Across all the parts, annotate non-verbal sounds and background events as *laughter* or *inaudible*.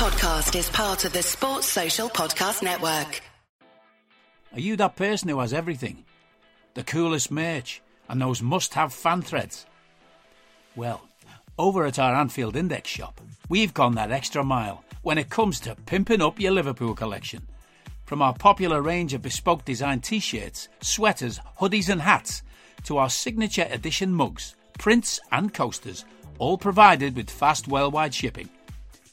podcast is part of the Sports Social Podcast Network. Are you that person who has everything? The coolest merch and those must have fan threads? Well, over at our Anfield Index shop, we've gone that extra mile when it comes to pimping up your Liverpool collection. From our popular range of bespoke design t shirts, sweaters, hoodies, and hats, to our signature edition mugs, prints, and coasters, all provided with fast worldwide shipping.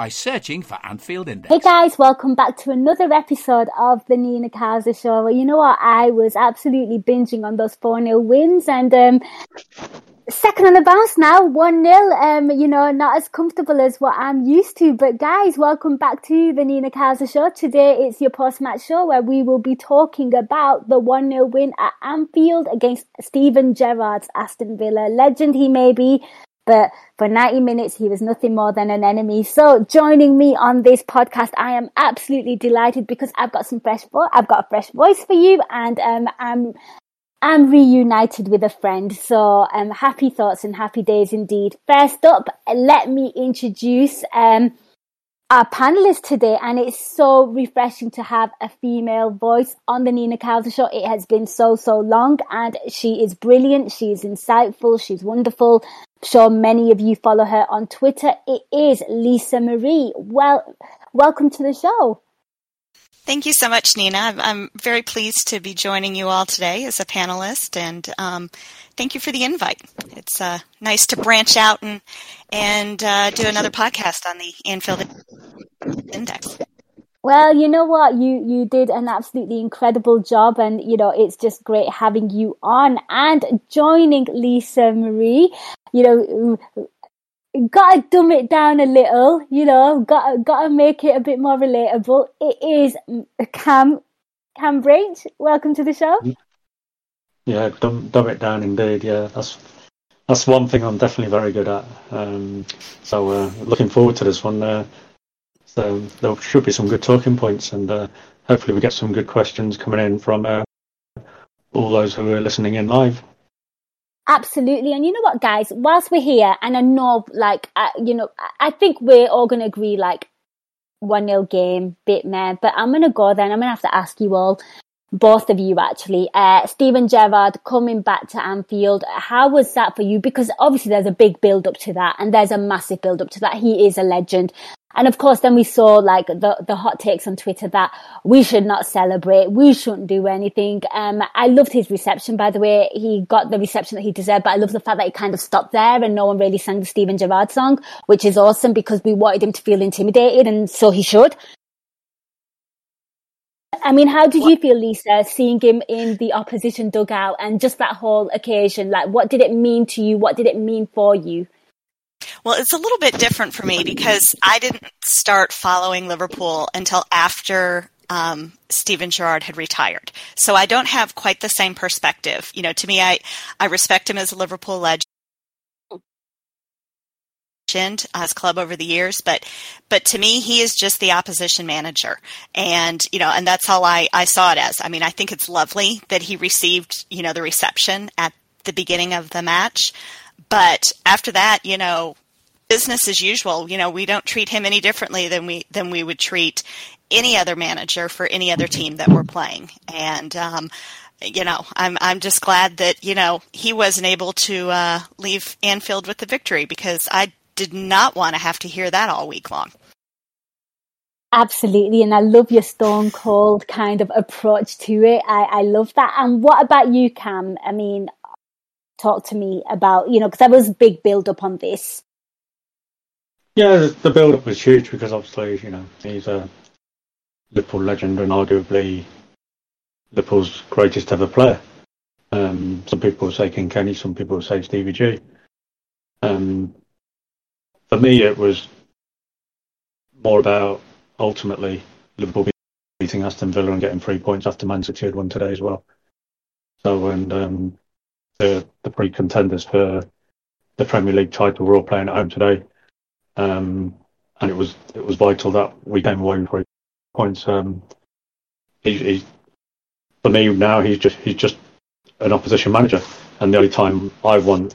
by searching for Anfield Index. Hey guys, welcome back to another episode of the Nina Kauser Show. Well, you know what? I was absolutely binging on those 4 0 wins and um, second on the bounce now, 1 0. Um, you know, not as comfortable as what I'm used to. But guys, welcome back to the Nina Kauser Show. Today it's your post match show where we will be talking about the 1 0 win at Anfield against Steven Gerrard's Aston Villa. Legend he may be, but for 90 minutes, he was nothing more than an enemy. So joining me on this podcast, I am absolutely delighted because I've got some fresh, vo- I've got a fresh voice for you and, um, I'm, I'm reunited with a friend. So, um, happy thoughts and happy days indeed. First up, let me introduce, um, our panelist today, and it's so refreshing to have a female voice on the Nina Kauser show. It has been so, so long, and she is brilliant. She is insightful. She's wonderful. Sure many of you follow her on Twitter. It is Lisa Marie. Well, welcome to the show. Thank you so much, Nina. I'm, I'm very pleased to be joining you all today as a panelist, and um, thank you for the invite. It's uh, nice to branch out and and uh, do another podcast on the Anfield Index. Well, you know what? You you did an absolutely incredible job, and you know it's just great having you on and joining Lisa Marie. You know, gotta dumb it down a little. You know, gotta gotta make it a bit more relatable. It is Cam Cam Branch. Welcome to the show. Yeah, dumb, dumb it down indeed. Yeah, that's that's one thing I'm definitely very good at. Um, so uh, looking forward to this one. Uh, so there should be some good talking points, and uh, hopefully we get some good questions coming in from uh, all those who are listening in live. Absolutely, and you know what, guys? Whilst we're here, and I know, like, you know, I think we're all going to agree, like, one 0 game, bit meh. But I'm going to go then. I'm going to have to ask you all both of you actually. Uh, Steven Gerrard coming back to Anfield. How was that for you? Because obviously there's a big build up to that and there's a massive build up to that. He is a legend. And of course, then we saw like the, the hot takes on Twitter that we should not celebrate. We shouldn't do anything. Um, I loved his reception, by the way. He got the reception that he deserved, but I love the fact that he kind of stopped there and no one really sang the Steven Gerrard song, which is awesome because we wanted him to feel intimidated and so he should. I mean, how did you feel, Lisa, seeing him in the opposition dugout and just that whole occasion? Like, what did it mean to you? What did it mean for you? Well, it's a little bit different for me because I didn't start following Liverpool until after um, Steven Gerrard had retired. So I don't have quite the same perspective. You know, to me, I, I respect him as a Liverpool legend as club over the years, but but to me, he is just the opposition manager, and you know, and that's how I I saw it as. I mean, I think it's lovely that he received you know the reception at the beginning of the match, but after that, you know, business as usual. You know, we don't treat him any differently than we than we would treat any other manager for any other team that we're playing, and. Um, you know, I'm I'm just glad that you know he wasn't able to uh, leave Anfield with the victory because I did not want to have to hear that all week long. Absolutely, and I love your stone cold kind of approach to it. I, I love that. And what about you, Cam? I mean, talk to me about you know because there was big build up on this. Yeah, the build up was huge because obviously you know he's a Liverpool legend and arguably Liverpool's greatest ever player. Um, some people say King Kenny, some people say Stevie G. Um, for me, it was more about ultimately Liverpool beating Aston Villa and getting three points after Man City had won today as well. So, and um, the the pre contenders for the Premier League title were all playing at home today, um, and it was it was vital that we came away with points. Um, he, he, for me now, he's just he's just an opposition manager, and the only time I want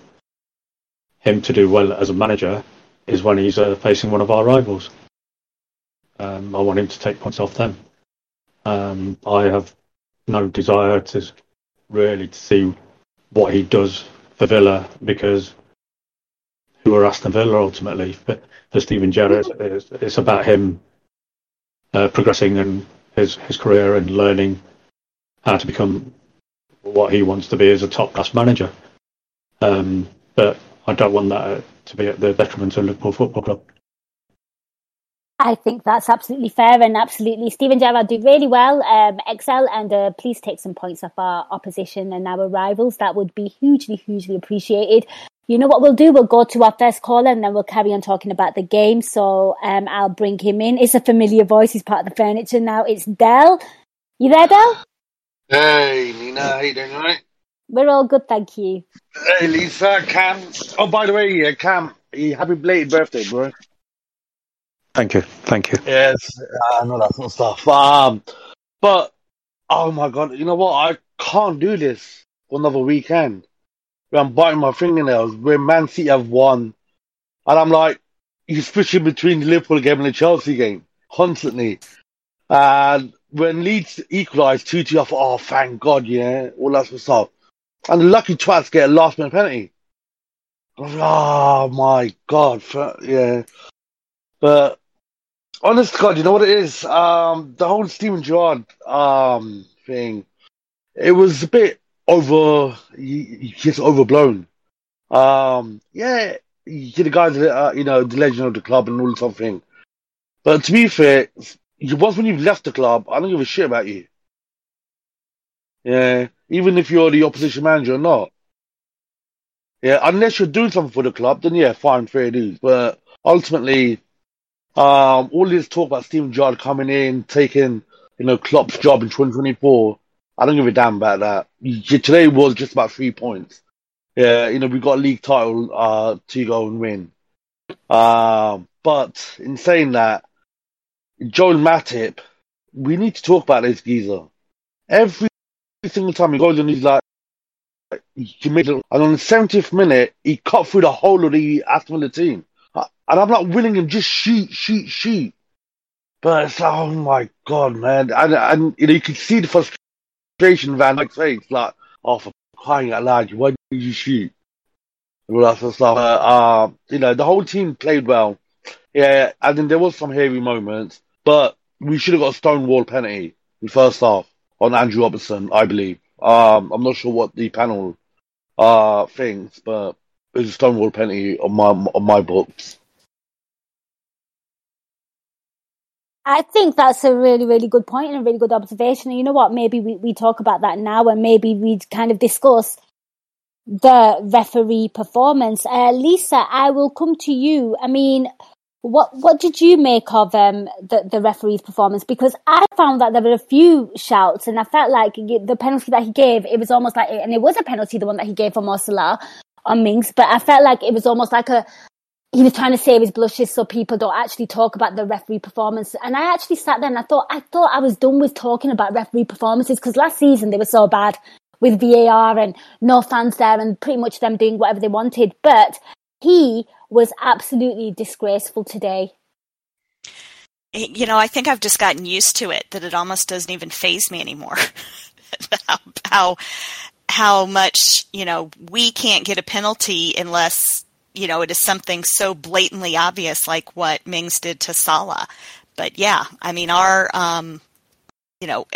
him to do well as a manager is when he's uh, facing one of our rivals. Um, I want him to take points off them. Um, I have no desire to really to see what he does for Villa because who are Aston Villa ultimately. But for Steven Gerrard, it's, about him uh, progressing in his his career and learning how to become what he wants to be as a top class manager. Um, but I don't want that to be at the detriment of Liverpool Football Club. I think that's absolutely fair and absolutely Steven Gerrard did really well, um, excel, and uh, please take some points off our opposition and our rivals. That would be hugely, hugely appreciated. You know what we'll do? We'll go to our first caller and then we'll carry on talking about the game. So um, I'll bring him in. It's a familiar voice. He's part of the furniture now. It's Dell. You there, Dell? Hey, Nina. How you doing, all right? We're all good, thank you. Hey, Lisa, Cam. Oh, by the way, uh, Cam, happy belated birthday, bro. Thank you, thank you. Yes, I know that sort of stuff. Um, but oh my god, you know what? I can't do this for another weekend. I'm biting my fingernails. When Man City have won, and I'm like, he's switching between the Liverpool game and the Chelsea game constantly. And when Leeds equalised 2 2, off, oh, thank God, yeah, all that sort of. And the lucky twats get a last minute penalty. Oh my God, yeah. But honest God, you know what it is? Um, the whole Steven Gerrard um thing, it was a bit over. Gets overblown. Um, yeah, the guy's that uh, you know the legend of the club and all of something. But to be fair, once when you've left the club, I don't give a shit about you. Yeah, even if you're the opposition manager or not. Yeah, unless you're doing something for the club, then yeah, fine, fair dues. But ultimately, um, all this talk about Steven Gerrard coming in, taking, you know, Klopp's job in 2024, I don't give a damn about that. Today was just about three points. Yeah, you know, we got a league title uh, to go and win. Um, but in saying that, Joel Matip, we need to talk about this geezer. Every single time he goes and he's like, he made it, and on the 70th minute, he cut through the whole of the Aston Villa team. And I'm not willing him just shoot, shoot, shoot. But it's like, oh my god, man. And, and you know, you can see the frustration in Van Dijk's face, like, oh, for crying out loud, why did you shoot? And all that sort of stuff. Uh, uh, you know, the whole team played well. Yeah, and then there was some heavy moments, but we should have got a stonewall penalty in first half on Andrew Robertson, I believe. Um, I'm not sure what the panel uh thinks, but it was a stonewall penalty on my on my books. I think that's a really, really good point and a really good observation. And you know what? Maybe we, we talk about that now and maybe we kind of discuss the referee performance. Uh, Lisa, I will come to you. I mean, what what did you make of um, the the referee's performance? Because I found that there were a few shouts, and I felt like the penalty that he gave, it was almost like, and it was a penalty, the one that he gave for Mo on Mings, but I felt like it was almost like a he was trying to save his blushes so people don't actually talk about the referee performance. And I actually sat there and I thought, I thought I was done with talking about referee performances because last season they were so bad with VAR and no fans there and pretty much them doing whatever they wanted. But he was absolutely disgraceful today. You know, I think I've just gotten used to it that it almost doesn't even faze me anymore. *laughs* how, how how much you know we can't get a penalty unless you know, it is something so blatantly obvious like what Mings did to Salah. But yeah, I mean, our, um, you know,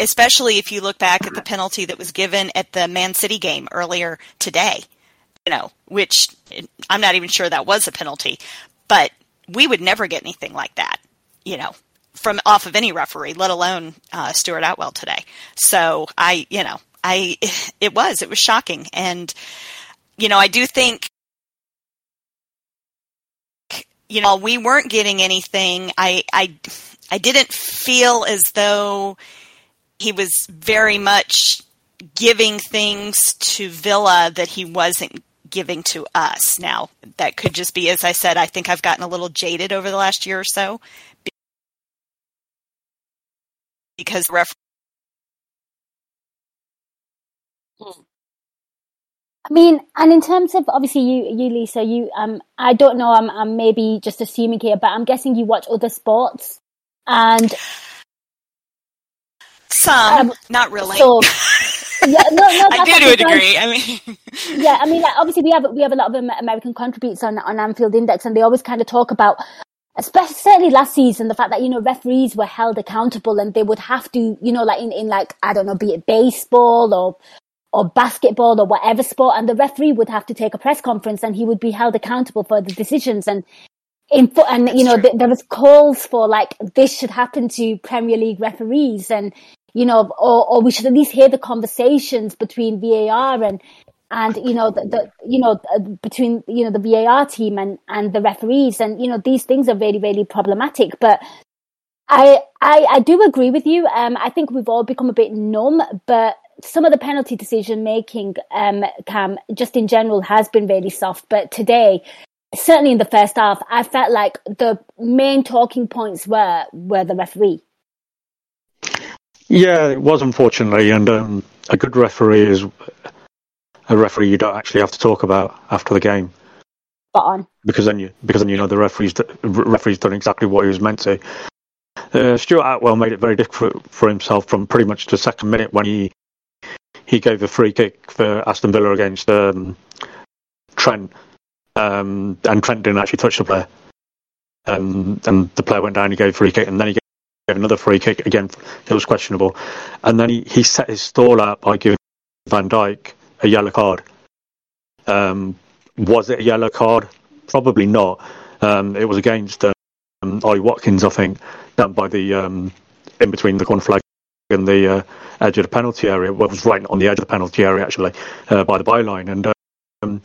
especially if you look back at the penalty that was given at the Man City game earlier today, you know, which I'm not even sure that was a penalty, but we would never get anything like that, you know, from off of any referee, let alone uh, Stuart Atwell today. So I, you know, I, *sighs* it was, it was shocking. And, you know, I do think you know, we weren't getting anything. I, I, I didn't feel as though he was very much giving things to Villa that he wasn't giving to us. Now, that could just be, as I said, I think I've gotten a little jaded over the last year or so because ref. Hmm. I mean, and in terms of obviously you, you Lisa, you um, I don't know, I'm, I'm maybe just assuming here, but I'm guessing you watch other sports, and some, um, not really. So, yeah, no, no, *laughs* I do to a degree. I mean, *laughs* yeah, I mean, like, obviously we have we have a lot of American contributors on on Anfield Index, and they always kind of talk about, especially certainly last season, the fact that you know referees were held accountable and they would have to, you know, like in in like I don't know, be it baseball or or basketball or whatever sport, and the referee would have to take a press conference and he would be held accountable for the decisions. And. In fo- and That's you know th- there was calls for like this should happen to Premier League referees and you know, or, or we should at least hear the conversations between VAR and and you know the, the you know uh, between you know the VAR team and and the referees. And you know these things are really really problematic. But I I I do agree with you. Um I think we've all become a bit numb but some of the penalty decision making um cam just in general has been really soft but today certainly in the first half I felt like the main talking points were were the referee yeah, it was unfortunately, and um, a good referee is a referee you don't actually have to talk about after the game. Spot on. Because then you because then you know the referee's referee's done exactly what he was meant to. Uh, Stuart Atwell made it very difficult for himself from pretty much the second minute when he he gave a free kick for Aston Villa against um, Trent, um, and Trent didn't actually touch the player. Um, and the player went down, he gave a free kick, and then he gave another free kick again. It was questionable, and then he, he set his stall out by giving Van Dijk a yellow card. Um, was it a yellow card? Probably not. Um, it was against um, Ollie Watkins, I think, done by the um, in between the corner flag and the uh, edge of the penalty area. Well, was right on the edge of the penalty area actually, uh, by the byline, and um,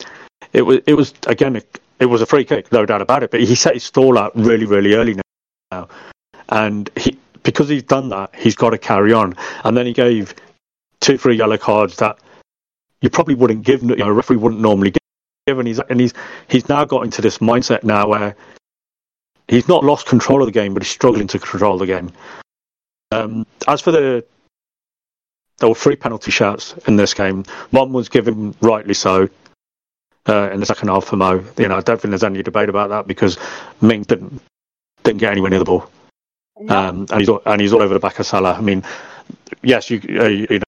it was it was again it, it was a free kick, no doubt about it. But he set his stall out really really early now and he because he's done that, he's got to carry on. And then he gave two, three yellow cards that you probably wouldn't give. You know, a referee wouldn't normally give, and he's and he's he's now got into this mindset now where he's not lost control of the game, but he's struggling to control the game. Um, as for the there were three penalty shots in this game. One was given rightly so uh, in the second half for Mo. You know, I don't think there's any debate about that because Ming didn't didn't get anywhere near the ball. Um, and he's all, and he's all over the back of Salah. I mean, yes, you, uh, you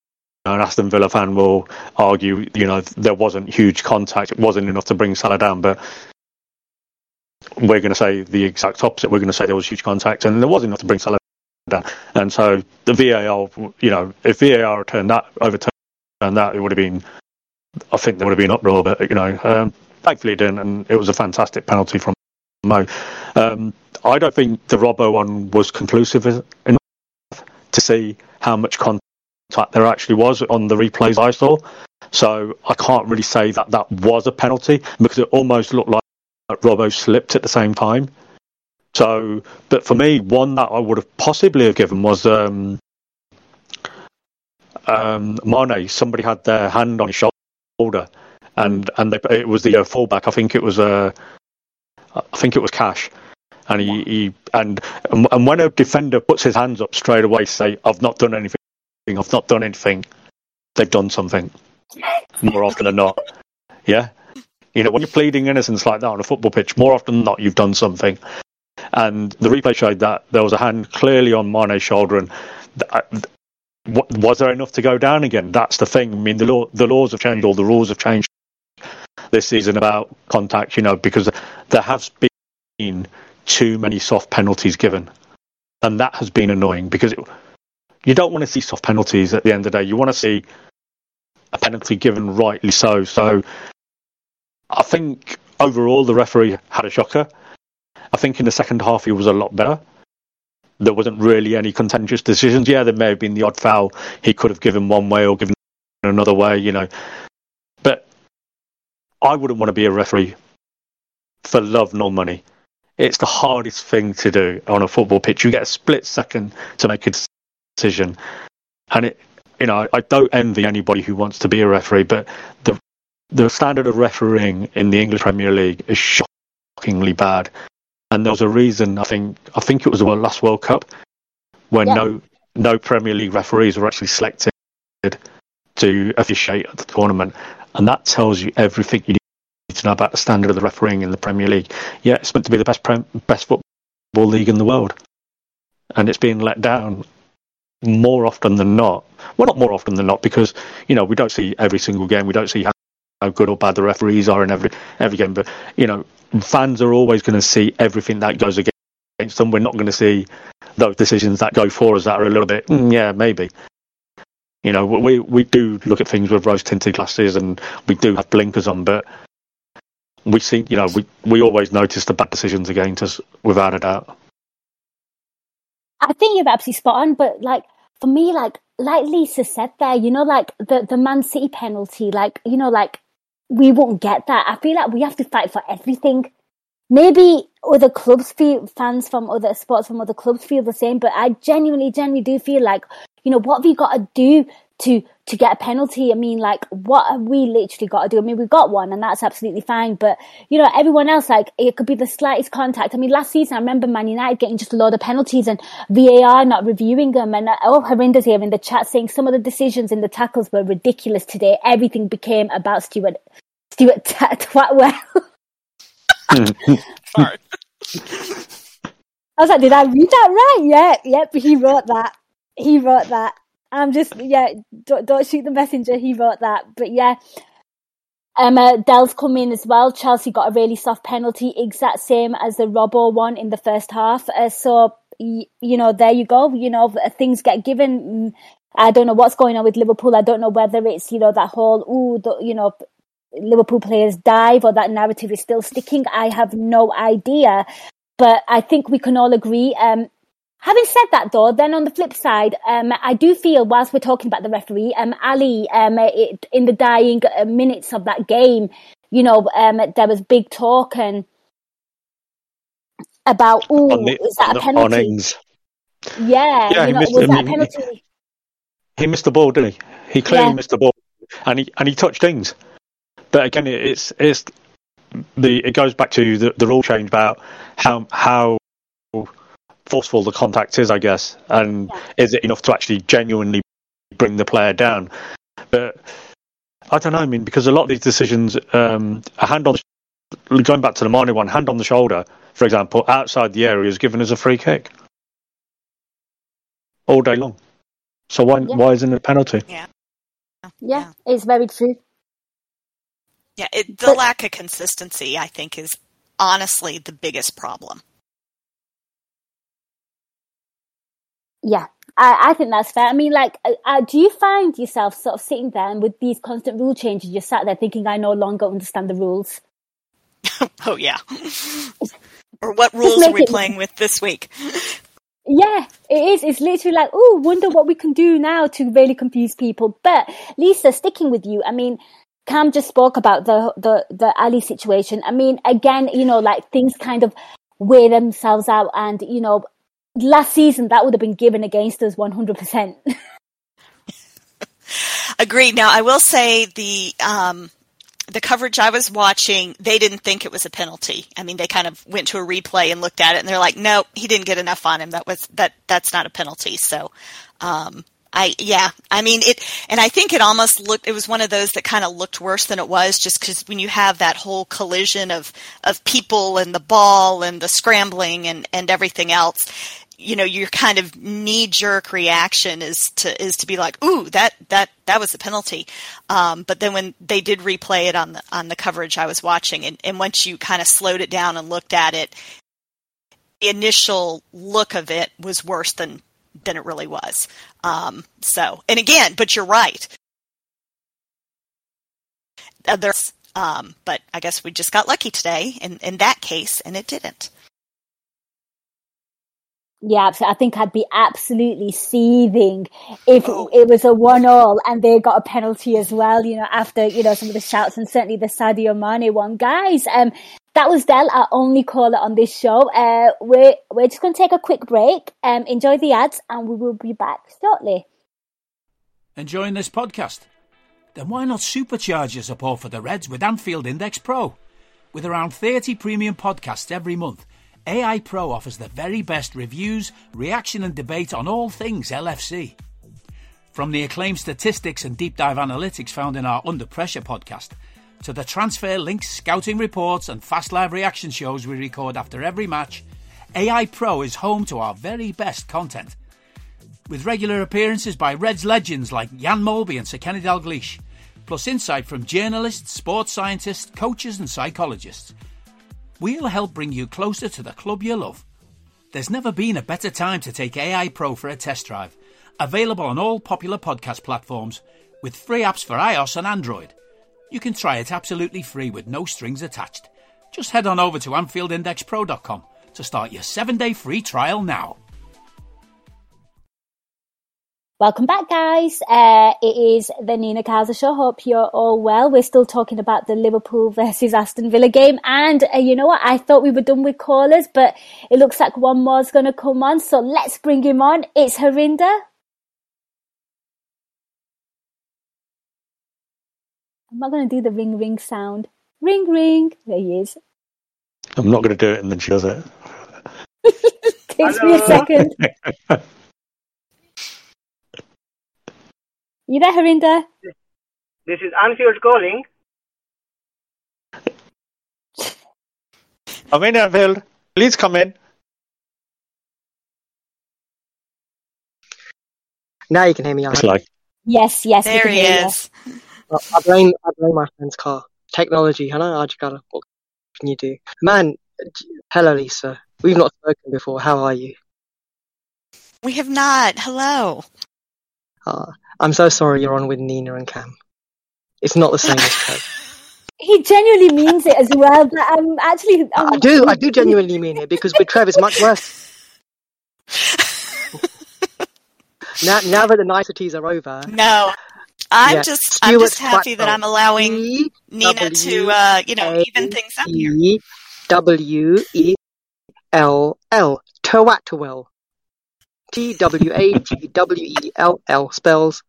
know, an Aston Villa fan will argue, you know, there wasn't huge contact, it wasn't enough to bring Salah down, but we're going to say the exact opposite. We're going to say there was huge contact, and there was enough to bring Salah down. And so the VAR, you know, if VAR turned that overturned that, it would have been, I think there would have been uproar. But you know, um, thankfully it didn't, and it was a fantastic penalty from Mo. Um, I don't think the Robbo one was conclusive enough to see how much contact there actually was on the replays I saw. So I can't really say that that was a penalty because it almost looked like Robbo slipped at the same time. So, but for me, one that I would have possibly have given was um, um, Mane. Somebody had their hand on his shoulder, and and they, it was the uh, fullback. I think it was uh, I think it was Cash, and he, he and and when a defender puts his hands up straight away, say, "I've not done anything. I've not done anything," they've done something more often than not. Yeah, you know when you're pleading innocence like that on a football pitch, more often than not, you've done something. And the replay showed that there was a hand clearly on Mane's shoulder, and th- uh, was there enough to go down again? That's the thing. I mean, the law, the laws have changed, all the rules have changed this season about contact. You know, because there has been too many soft penalties given, and that has been annoying because it, you don't want to see soft penalties at the end of the day. You want to see a penalty given rightly so. So I think overall the referee had a shocker. I think in the second half he was a lot better. There wasn't really any contentious decisions. Yeah, there may have been the odd foul he could have given one way or given another way, you know. But I wouldn't want to be a referee for love nor money. It's the hardest thing to do on a football pitch. You get a split second to make a decision, and it you know, I don't envy anybody who wants to be a referee, but the the standard of refereeing in the English Premier League is shockingly bad. And there was a reason. I think I think it was the last World Cup when Yeah. no no Premier League referees were actually selected to officiate at the tournament, and that tells you everything you need to know about the standard of the refereeing in the Premier League. Yeah, it's meant to be the best prem- best football league in the world, and it's being let down more often than not. Well, not more often than not, because you know we don't see every single game. We don't see how, how good or bad the referees are in every every game. But you know, fans are always going to see everything that goes against them. We're not going to see those decisions that go for us that are a little bit, mm, yeah, maybe. You know, we we do look at things with rose tinted glasses, and we do have blinkers on, but we see, you know, we we always notice the bad decisions against us without a doubt. I think you're absolutely spot on, but like for me, like like Lisa said there, you know, like the the Man City penalty, like you know, like we won't get that. I feel like we have to fight for everything. Maybe other clubs feel fans from other sports from other clubs feel the same, but I genuinely, genuinely do feel like, you know, what have we got to do to to get a penalty? I mean, like, what have we literally got to do? I mean, we got one, and that's absolutely fine. But you know, everyone else, like, it could be the slightest contact. I mean, last season I remember Man United getting just a lot of penalties and VAR not reviewing them, and uh, oh, Harinder's here in the chat saying some of the decisions in the tackles were ridiculous today. Everything became about Stuart Stuart *laughs* Twatwell. *laughs* Sorry. I was like, did I read that right? Yeah, yep, he wrote that. He wrote that. I'm just, yeah, don't, don't shoot the messenger. He wrote that. But yeah, um, uh, Dell's come in as well. Chelsea got a really soft penalty, exact same as the Robbo one in the first half. Uh, so, y- you know, there you go. You know, things get given. Mm, I don't know what's going on with Liverpool. I don't know whether it's, you know, that whole, ooh, the, you know, Liverpool players dive or that narrative is still sticking. I have no idea. But I think we can all agree. Um, having said that, though, then on the flip side, um, I do feel whilst we're talking about the referee, um, Ali, um, it, in the dying uh, minutes of that game, you know, um, there was big talk and about, ooh, the- is that a penalty? Yeah, Yeah, you he know, missed- was that a penalty? He missed the ball, didn't he? He clearly Yeah. missed the ball, and he and he touched things. But again, it- it's it's the it goes back to the, the rule change about how how forceful the contact is, I guess, and is it enough to actually genuinely bring the player down? But I don't know. I mean, because a lot of these decisions, um, a hand on the, going back to the Mane one, hand on the shoulder, for example, outside the area is given as a free kick all day long. So why Yeah. why isn't it a penalty? Yeah, it's very true. Yeah, it, the But- lack of consistency, I think, is honestly the biggest problem. Yeah, I, I think that's fair. I mean, like, uh, uh, do you find yourself sort of sitting there and with these constant rule changes, you're sat there thinking, I no longer understand the rules? *laughs* Oh yeah. *laughs* or what rules are we it- playing with this week? *laughs* Yeah, it is. It's literally like, oh, wonder what we can do now to really confuse people. But Lisa, sticking with you, I mean, Cam just spoke about the the the Ali situation. I mean, again, you know, like things kind of wear themselves out, and you know, last season that would have been given against us one hundred percent. *laughs* Agreed. Now, I will say the um, the coverage I was watching, they didn't think it was a penalty. I mean, they kind of went to a replay and looked at it, and they're like, "No, he didn't get enough on him. That was that. That's not a penalty." So, um, I yeah, I mean it, and I think it almost looked. It was one of those that kind of looked worse than it was, just because when you have that whole collision of of people and the ball and the scrambling and and everything else, you know, your kind of knee jerk reaction is to is to be like, "Ooh, that that that was a penalty." Um, but then when they did replay it on the on the coverage I was watching, and, and once you kind of slowed it down and looked at it, the initial look of it was worse than than it really was. Um, so, and again, but you're right. There's, um, but I guess we just got lucky today in in that case, and it didn't. Yeah, I think I'd be absolutely seething if Oh. it was a one-all and they got a penalty as well. You know, after you know some of the shouts and certainly the Sadio Mane one, guys. Um, that was Del, our only caller on this show. Uh, we're we're just going to take a quick break. Um, enjoy the ads, and we will be back shortly. Enjoying this podcast? Then why not supercharge your support for the Reds with Anfield Index Pro? With around 30 premium podcasts every month, AI Pro offers the very best reviews, reaction, and debate on all things LFC. From the acclaimed statistics and deep dive analytics found in our Under Pressure podcast, to the transfer links, scouting reports, and fast live reaction shows we record after every match, AI Pro is home to our very best content. With regular appearances by Reds legends like Jan Molby and Sir Kenny Dalglish, plus insight from journalists, sports scientists, coaches, and psychologists. We'll help bring you closer to the club you love. There's never been a better time to take AI Pro for a test drive. Available on all popular podcast platforms with free apps for iOS and Android. You can try it absolutely free with no strings attached. Just head on over to AnfieldIndexPro.com to start your seven day free trial now. Welcome back, guys. Uh, it is the Nina Kauser Show. Hope you're all well. We're still talking about the Liverpool *laughs* versus Aston Villa game. And uh, you know what? I thought we were done with callers, but it looks like one more is going to come on. So let's bring him on. It's Harinder. I'm not going to do the ring ring sound. Ring ring. There he is. I'm not going to do it and then she does *laughs* it. Takes me a second. *laughs* You there, Harinder? This is Anfield calling. I'm in Anfield. Please come in. Now you can hear me. It's like, Yes, yes. There he is. I I blame I blame my friend's car. Technology, I know. I just gotta. What can you do, man? Hello, Lisa. We've not spoken before. How are you? We have not. Hello. Uh, I'm so sorry you're on with Nina and Cam. It's not the same as Cam. *laughs* He genuinely means it as well, but I'm actually. um, I do. I do genuinely mean it because with Trev it's much worse. *laughs* Now, now that the niceties are over, No. I'm Yeah, just I'm just happy that I'm allowing E Nina to uh, you know, even things up here. E W E L L Twatwell. T W A T W E L L spells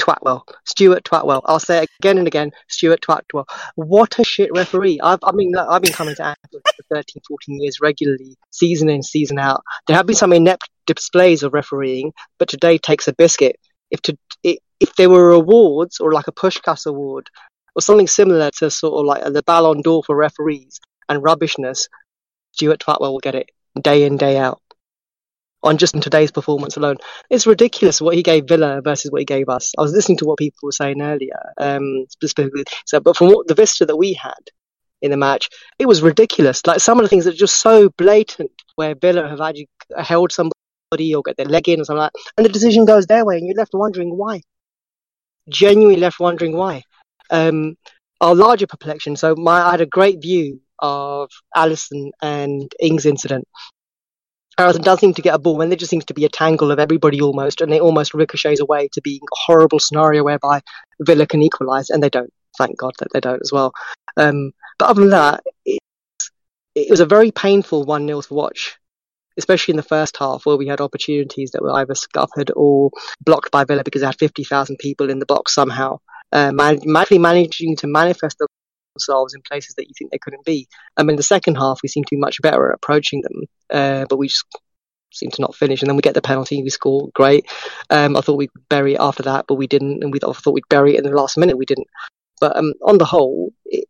Twatwell. Stuart Twatwell. I'll say it again and again. Stuart Twatwell. What a shit referee. I've, I mean, I've been coming to Anfield for 13, 14 years regularly, season in, season out. There have been some inept displays of refereeing, but today takes a biscuit. If to, if there were awards or like a Puskas award or something similar to sort of like the Ballon d'Or for referees and rubbishness, Stuart Twatwell will get it day in, day out. On just in today's performance alone, it's ridiculous what he gave Villa versus what he gave us. I was listening to what people were saying earlier, um, specifically. So, but from what the vista that we had in the match, it was ridiculous. Like some of the things that are just so blatant, where Villa have actually held somebody or get their leg in or something like that, and the decision goes their way, and you're left wondering why. Genuinely left wondering why. Um, our larger perplexion. So my, I had a great view of Alisson and Ings incident. Alisson does seem to get a ball, and there just seems to be a tangle of everybody almost, and it almost ricochets away to being a horrible scenario whereby Villa can equalise, and they don't. Thank God that they don't as well. Um, but other than that, it, it was a very painful 1 0 to watch, especially in the first half where we had opportunities that were either scuppered or blocked by Villa because they had 50,000 people in the box somehow, uh, man- managing to manifest themselves in places that you think they couldn't be. Um, in the second half, we seem to be much better at approaching them, uh, but we just seem to not finish. And then we get the penalty, we score, great. Um, I thought we'd bury it after that, but we didn't. And we I thought we'd bury it in the last minute, we didn't. But um, on the whole, it,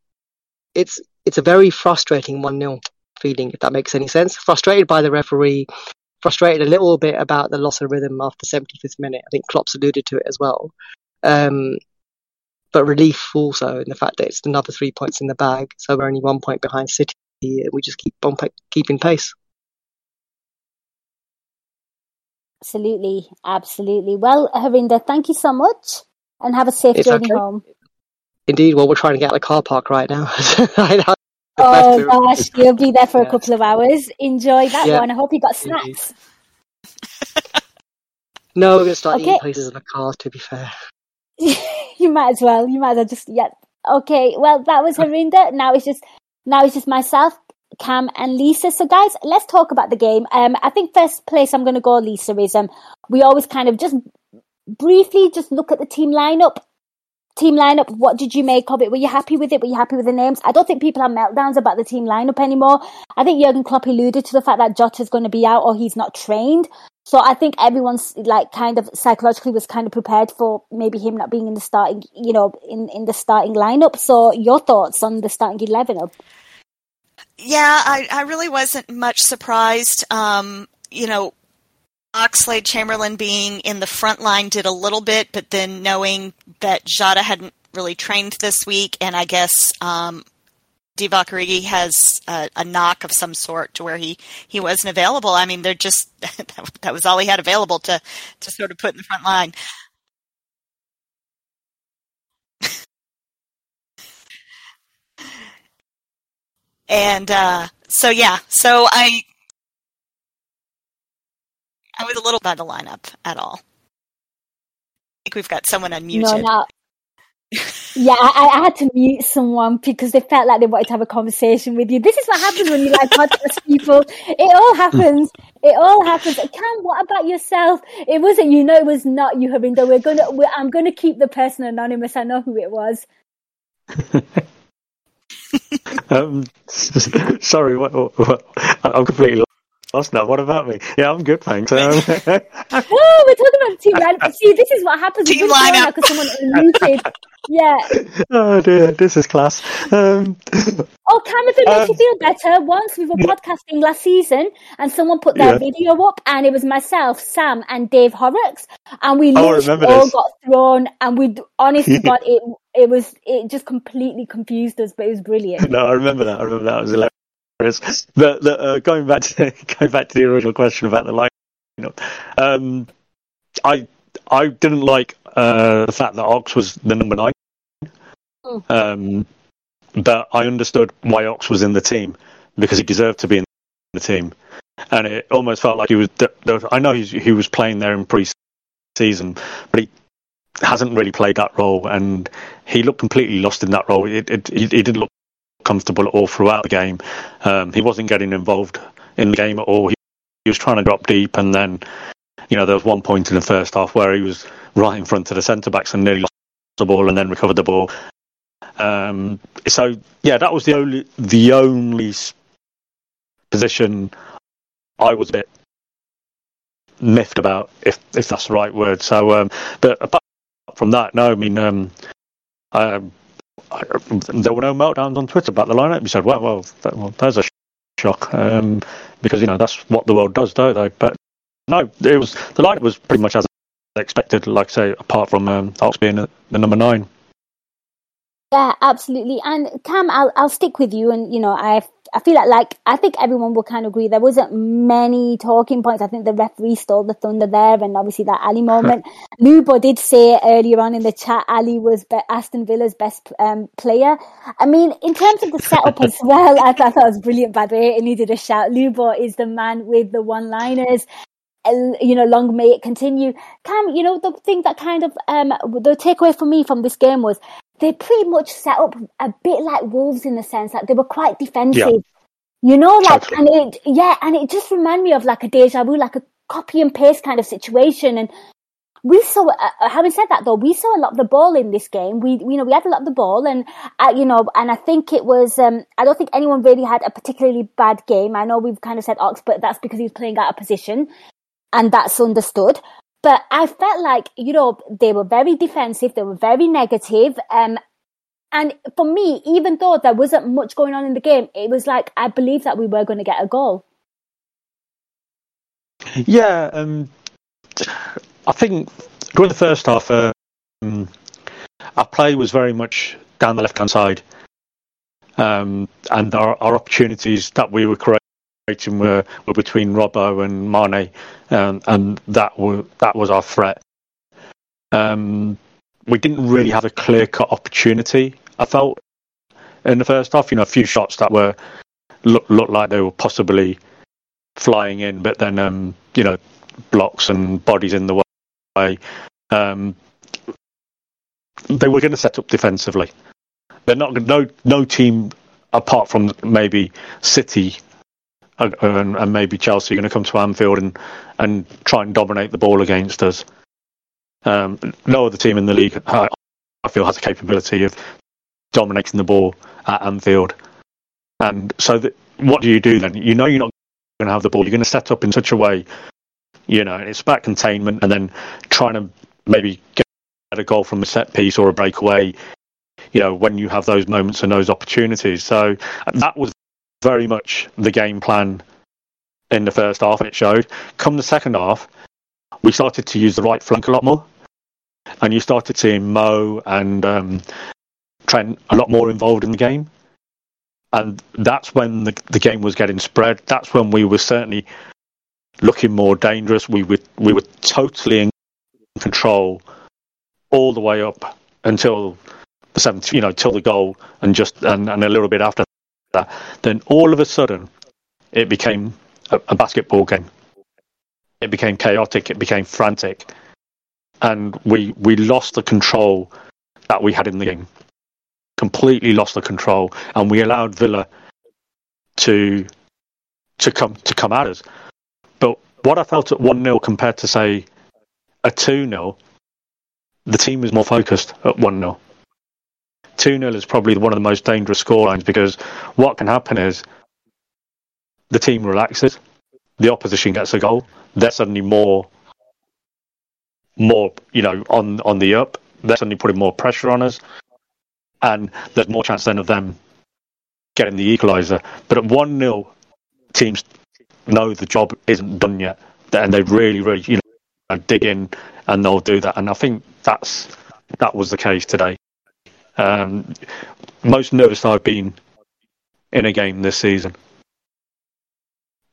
it's it's a very frustrating 1 0 feeling, if that makes any sense. Frustrated by the referee, frustrated a little bit about the loss of rhythm after the 75th minute. I think Klopp's alluded to it as well. Um, but relief also in the fact that it's another three points in the bag, so we're only one point behind City, and we just keep on keeping pace. Absolutely, absolutely. Well, Harinder, thank you so much, and have a safe It's journey okay. home. Indeed, well, we're trying to get out of the car park right now. *laughs* Oh gosh, you'll be there for a couple of hours. Enjoy that Yeah. one. I hope you got snacks. No, we're going to start Okay. eating places in the car. to be fair. *laughs* *laughs* you might as well. You might as well just yeah. Okay, well that was Harinder. Now it's just now it's just myself, Cam, and Lisa. So guys, let's talk about the game. Um, I think first place I'm going to go, Lisa, is um we always kind of just briefly just look at the team lineup. Team lineup, what did you make of it? Were you happy with it? Were you happy with the names? I don't think people have meltdowns about the team lineup anymore. I think Jurgen Klopp alluded to the fact that Jota's going to be out or he's not trained. So I think everyone's like kind of psychologically was kind of prepared for maybe him not being in the starting, you know, in, in the starting lineup. So your thoughts on the starting 11 of yeah, I, I really wasn't much surprised. Um, you know, Oxlade Chamberlain being in the front line did a little bit, but then knowing that Jota hadn't really trained this week, and I guess um, Divock has a, a, knock of some sort to where he, he wasn't available. I mean, they're just *laughs* that was all he had available to to sort of put in the front line. and uh, so yeah, so I I was a little by the lineup at all. I think we've got someone unmuted. No, not. Yeah, I, I, had to mute someone because they felt like they wanted to have a conversation with you. This is what happens when you like podcast *laughs* people. It all happens. It all happens. Cam, what about yourself? It wasn't you. know, it was not you, Harinder. We're gonna. We're, I'm gonna keep the person anonymous. I know who it was. *laughs* um, *laughs* sorry, what, what, what, I'm completely lost now. What about me? Yeah, I'm good, thanks. Um, *laughs* *laughs* oh, we're talking about team lineup. See, this is what happens. Team lineup because someone unmuted. Yeah. Oh dear, this is class. Um, oh, Cam, if it makes um, you feel better, once we were podcasting last season, and someone put their yeah. video up, and it was myself, Sam, and Dave Horrocks, and we oh, all this. got thrown, and we honestly *laughs* got it. It was it just completely confused us, but it was brilliant. No, I remember that. I remember that. It was hilarious. The, the, uh, going back to *laughs* going back to the original question about the lineup, um, I I didn't like uh, the fact that Ox was the number nine, oh. um, but I understood why Ox was in the team because he deserved to be in the team, and it almost felt like he was. I know he was playing there in pre-season, but he hasn't really played that role, and he looked completely lost in that role. It, it, he, he didn't look comfortable all throughout the game. Um, he wasn't getting involved in the game at all. He, he was trying to drop deep, and then you know there was one point in the first half where he was right in front of the centre backs and nearly lost the ball, and then recovered the ball. Um, so yeah, that was the only the only position I was a bit miffed about, if if that's the right word. So, um, but apart from that, no, I mean, um, I, I, there were no meltdowns on Twitter about the lineup. You said, well, well, that, well there's a shock um, because you know that's what the world does, don't they? But no, it was the lineup was pretty much as expected. Like I say, apart from um, Ox being the, the number nine. Yeah, absolutely. And Cam, I'll I'll stick with you. And you know, I I feel like like I think everyone will kind of agree there wasn't many talking points. I think the referee stole the thunder there, and obviously that Ali *laughs* moment. Lubo did say earlier on in the chat, Ali was be- Aston Villa's best um, player. I mean, in terms of the setup as *laughs* well, I thought that was brilliant. By the way, and he did a shout. Lubo is the man with the one-liners you know, long may it continue. Cam, you know, the thing that kind of um the takeaway for me from this game was they pretty much set up a bit like Wolves in the sense that they were quite defensive. Yeah. You know, like, and it, yeah, and it just reminded me of like a deja vu, like a copy and paste kind of situation. And we saw, uh, uh, having said that though, we saw a lot of the ball in this game. We, you know, we had a lot of the ball and, uh, you know, and I think it was, um, I don't think anyone really had a particularly bad game. I know we've kind of said Ox, but that's because he's playing out of position and that's understood. But I felt like, you know, they were very defensive, they were very negative, um, and for me, even though there wasn't much going on in the game, it was like I believed that we were going to get a goal. Yeah, um, I think during the first half, um, our play was very much down the left hand side, um, and our, our, opportunities that we were creating were, were between Robbo and Mane, um, and that were that was our threat. Um, we didn't really have a clear cut opportunity. I felt in the first half, you know, a few shots that were looked looked like they were possibly flying in, but then um, you know, blocks and bodies in the way. Um, they were going to set up defensively. They're not no no team apart from maybe City and, and maybe Chelsea are going to come to Anfield and and try and dominate the ball against us. Um, no other team in the league, I, I feel, has the capability of dominating the ball at Anfield. And so, what do you do then? You know you're not going to have the ball. You're going to set up in such a way, you know, it's about containment and then trying to maybe get a goal from a set piece or a breakaway. You know, when you have those moments and those opportunities. So that was very much the game plan in the first half. It showed. Come the second half, we started to use the right flank a lot more, and you started seeing Mo and um, Trent a lot more involved in the game. And that's when the, the game was getting spread. That's when we were certainly looking more dangerous. We were we were totally in control all the way up until the seventh, you know, till the goal, and just and, and a little bit after that. Then all of a sudden, it became a, a basketball game. It became chaotic. It became frantic, and we we lost the control that we had in the game. Completely lost the control, and we allowed Villa to to come to come at us. But what I felt at one 0 compared to say a two 0 the team was more focused at one 0 Two 0 is probably one of the most dangerous scorelines because what can happen is the team relaxes, the opposition gets a goal, they're suddenly more, more you know, on on the up. They're suddenly putting more pressure on us, and there's more chance then of them getting the equaliser. But at one 0 teams know the job isn't done yet, and they really, really, you know, dig in and they'll do that. And I think that's that was the case today. Um, most nervous I've been in a game this season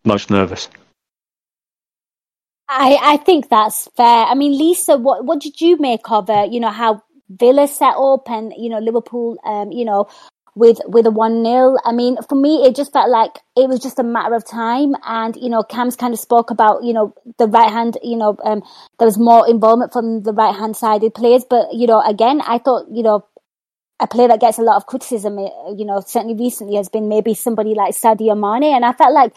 most nervous? I, I think that's fair. I mean, Lisa, what what did you make of it? You know how Villa set up and you know Liverpool, um, you know, with with a one 0 I mean, for me, it just felt like it was just a matter of time. And you know, Cam's kind of spoke about you know the right hand. You know, um, there was more involvement from the right hand sided players, but you know, again, I thought you know a player that gets a lot of criticism, eh, you know, certainly recently has been maybe somebody like Sadio Mane, and I felt like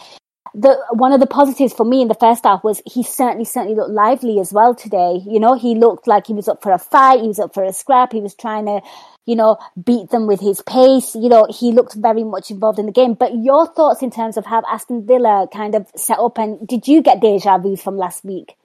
the one of the positives for me in the first half was he certainly certainly looked lively as well today. You know, he looked like he was up for a fight, he was up for a scrap, he was trying to, you know, beat them with his pace. You know, he looked very much involved in the game. But your thoughts in terms of how Aston Villa kind of set up and did you get deja vu from last week?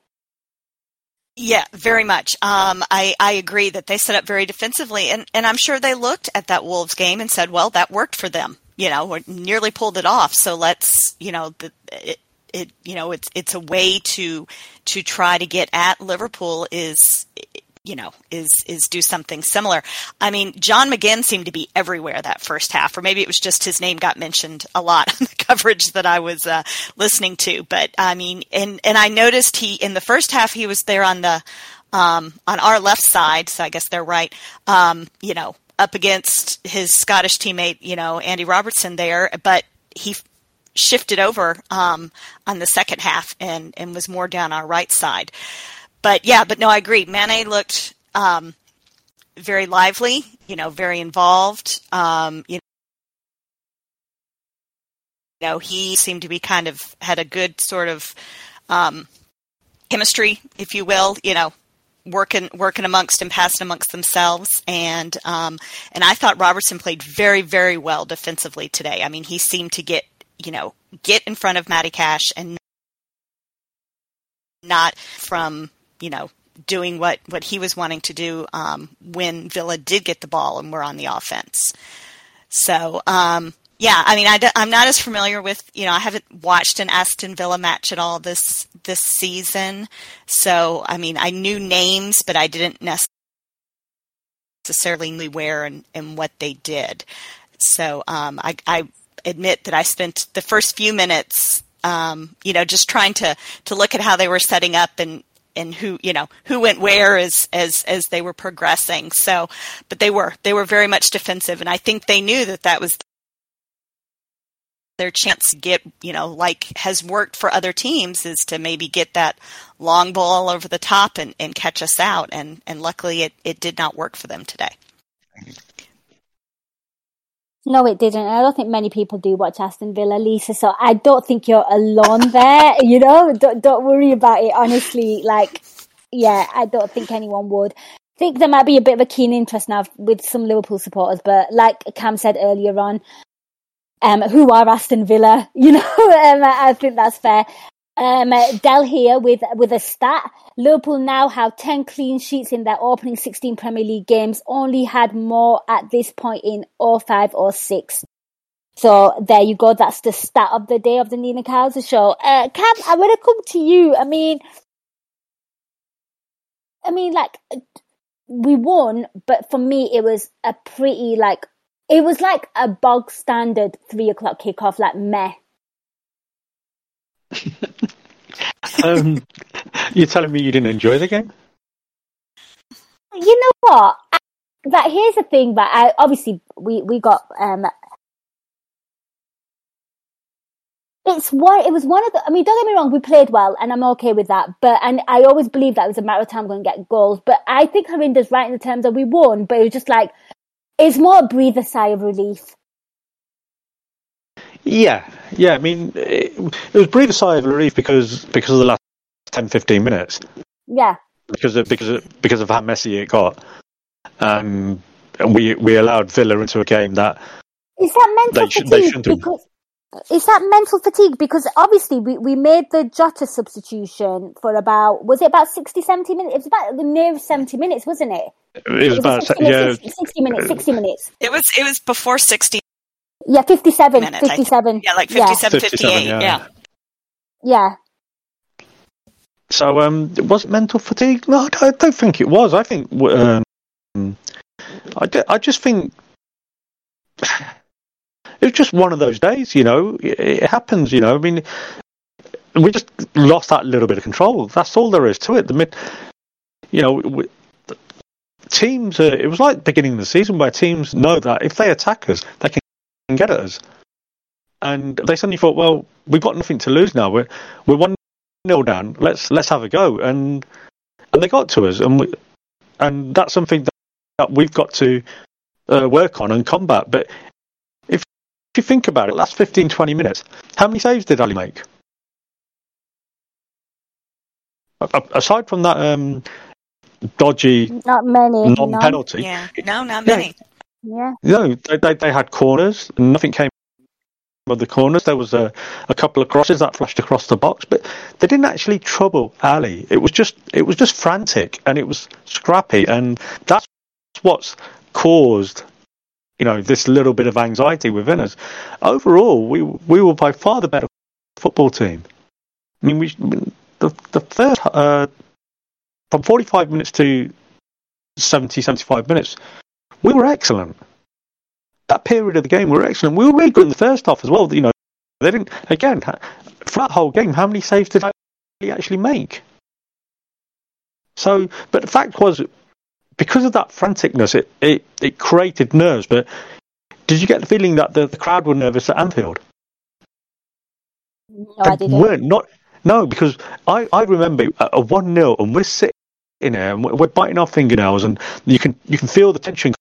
Yeah, very much. Um, I, I agree that they set up very defensively, and, and I'm sure they looked at that Wolves game and said, well, that worked for them you know, nearly pulled it off. So let's, you know, the, it, it, you know, it's it's a way to to try to get at Liverpool is you know is is do something similar. I mean, John McGinn seemed to be everywhere that first half, or maybe it was just his name got mentioned a lot *laughs* on the coverage that I was uh, listening to. But I mean, and and I noticed he in the first half he was there on the um, on our left side, so I guess they're right. Um, you know, up against his Scottish teammate, you know, Andy Robertson there, but he shifted over um, on the second half and, and was more down our right side. But yeah, but no, I agree. Mane looked um, very lively, you know, very involved. Um, you know, he seemed to be kind of had a good sort of um, chemistry, if you will, you know, working working amongst and passing amongst themselves and um, and I thought Robertson played very very well defensively today. I mean, he seemed to get you know get in front of Matty Cash and not from you know doing what what he was wanting to do um, when Villa did get the ball and were on the offense. So um, yeah, I mean, I, am not as familiar with, you know, I haven't watched an Aston Villa match at all this this season. So, I mean, I knew names, but I didn't necessarily know where and, and what they did. So, um, I, I admit that I spent the first few minutes, um, you know, just trying to to look at how they were setting up and and who you know who went where as as as they were progressing so but they were they were very much defensive and i think they knew that that was their chance to get, you know, like has worked for other teams is to maybe get that long ball over the top and, and catch us out. And, and luckily it, it did not work for them today. No, it didn't. I don't think many people do watch Aston Villa, Lisa. So I don't think you're alone there. *laughs* you know, don't, don't worry about it. Honestly, like yeah, I don't think anyone would. I think there might be a bit of a keen interest now with some Liverpool supporters, but like Cam said earlier on, um, who are Aston Villa? *laughs* You know, *laughs* um, I think that's fair. Um, Del here with with a stat. Liverpool now have 10 clean sheets in their opening 16 Premier League games, only had more at this point in all 05 or 06. So there you go. That's the stat of the day of the Nina Kauser show. Uh, Cam, I'm going to come to you. I mean, I mean, like, we won, but for me, it was a pretty, like, it was like a bog standard three o'clock kickoff, like meh. *laughs* um, you're telling me you didn't enjoy the game? You know what? But here's the thing. But I obviously we we got um. It's one. It was one of the. I mean, don't get me wrong. We played well, and I'm okay with that. But and I always believed that it was a matter of time going to get goals. But I think Harinder's right in the terms that we won. But it was just like it's more a breather sigh of relief. Yeah, yeah. I mean, it, it was breathe a sigh of relief because because of the last 10, 15 minutes. Yeah. Because of because of, because of how messy it got, um, and we we allowed Villa into a game that is that mental they, sh- fatigue they shouldn't have. because is that mental fatigue because obviously we, we made the Jota substitution for about was it about 60 70 minutes it was about the near 70 minutes wasn't it It was about 60 yeah. 60 minutes 60 minutes It was it was before 60 yeah 57 minutes. I think. 57 Yeah, like yeah 57, 57, 58. yeah. yeah. yeah So um, was it mental fatigue? No, I don't, I don't think it was. I think um, I, d- I just think *sighs* it was just one of those days. You know, it, it happens. You know, I mean, we just lost that little bit of control. That's all there is to it. The mid, you know, we, the teams. Uh, it was like the beginning of the season where teams know that if they attack us, they can get at us. And they suddenly thought, well, we've got nothing to lose now. We're we're one nil down. Let's let's have a go. And and they got to us, and we, and that's something that, that we've got to uh, work on and combat. But if if you think about it, last 15, 20 minutes, how many saves did Ali make? A- a- Aside from that um, dodgy not many non-penalty, Yeah. No, not many. yeah no, they, they, they had corners. and Nothing came of the corners. There was a, a couple of crosses that flashed across the box, but they didn't actually trouble Ali. It was just it was just frantic and it was scrappy, and that's what's caused you know this little bit of anxiety within us. Overall, we we were by far the better football team. I mean, we the the first uh, from 45 minutes to 70 75 minutes, we were excellent that period of the game we were excellent. We were really good in the first half as well. You know, they didn't again for that whole game. How many saves did he actually make? So, but the fact was, because of that franticness, it it, it created nerves. But did you get the feeling that the, the crowd were nervous at Anfield? no I They didn't weren't not no because I I remember a- one 0 and we're sitting there and we're biting our fingernails and you can you can feel the tension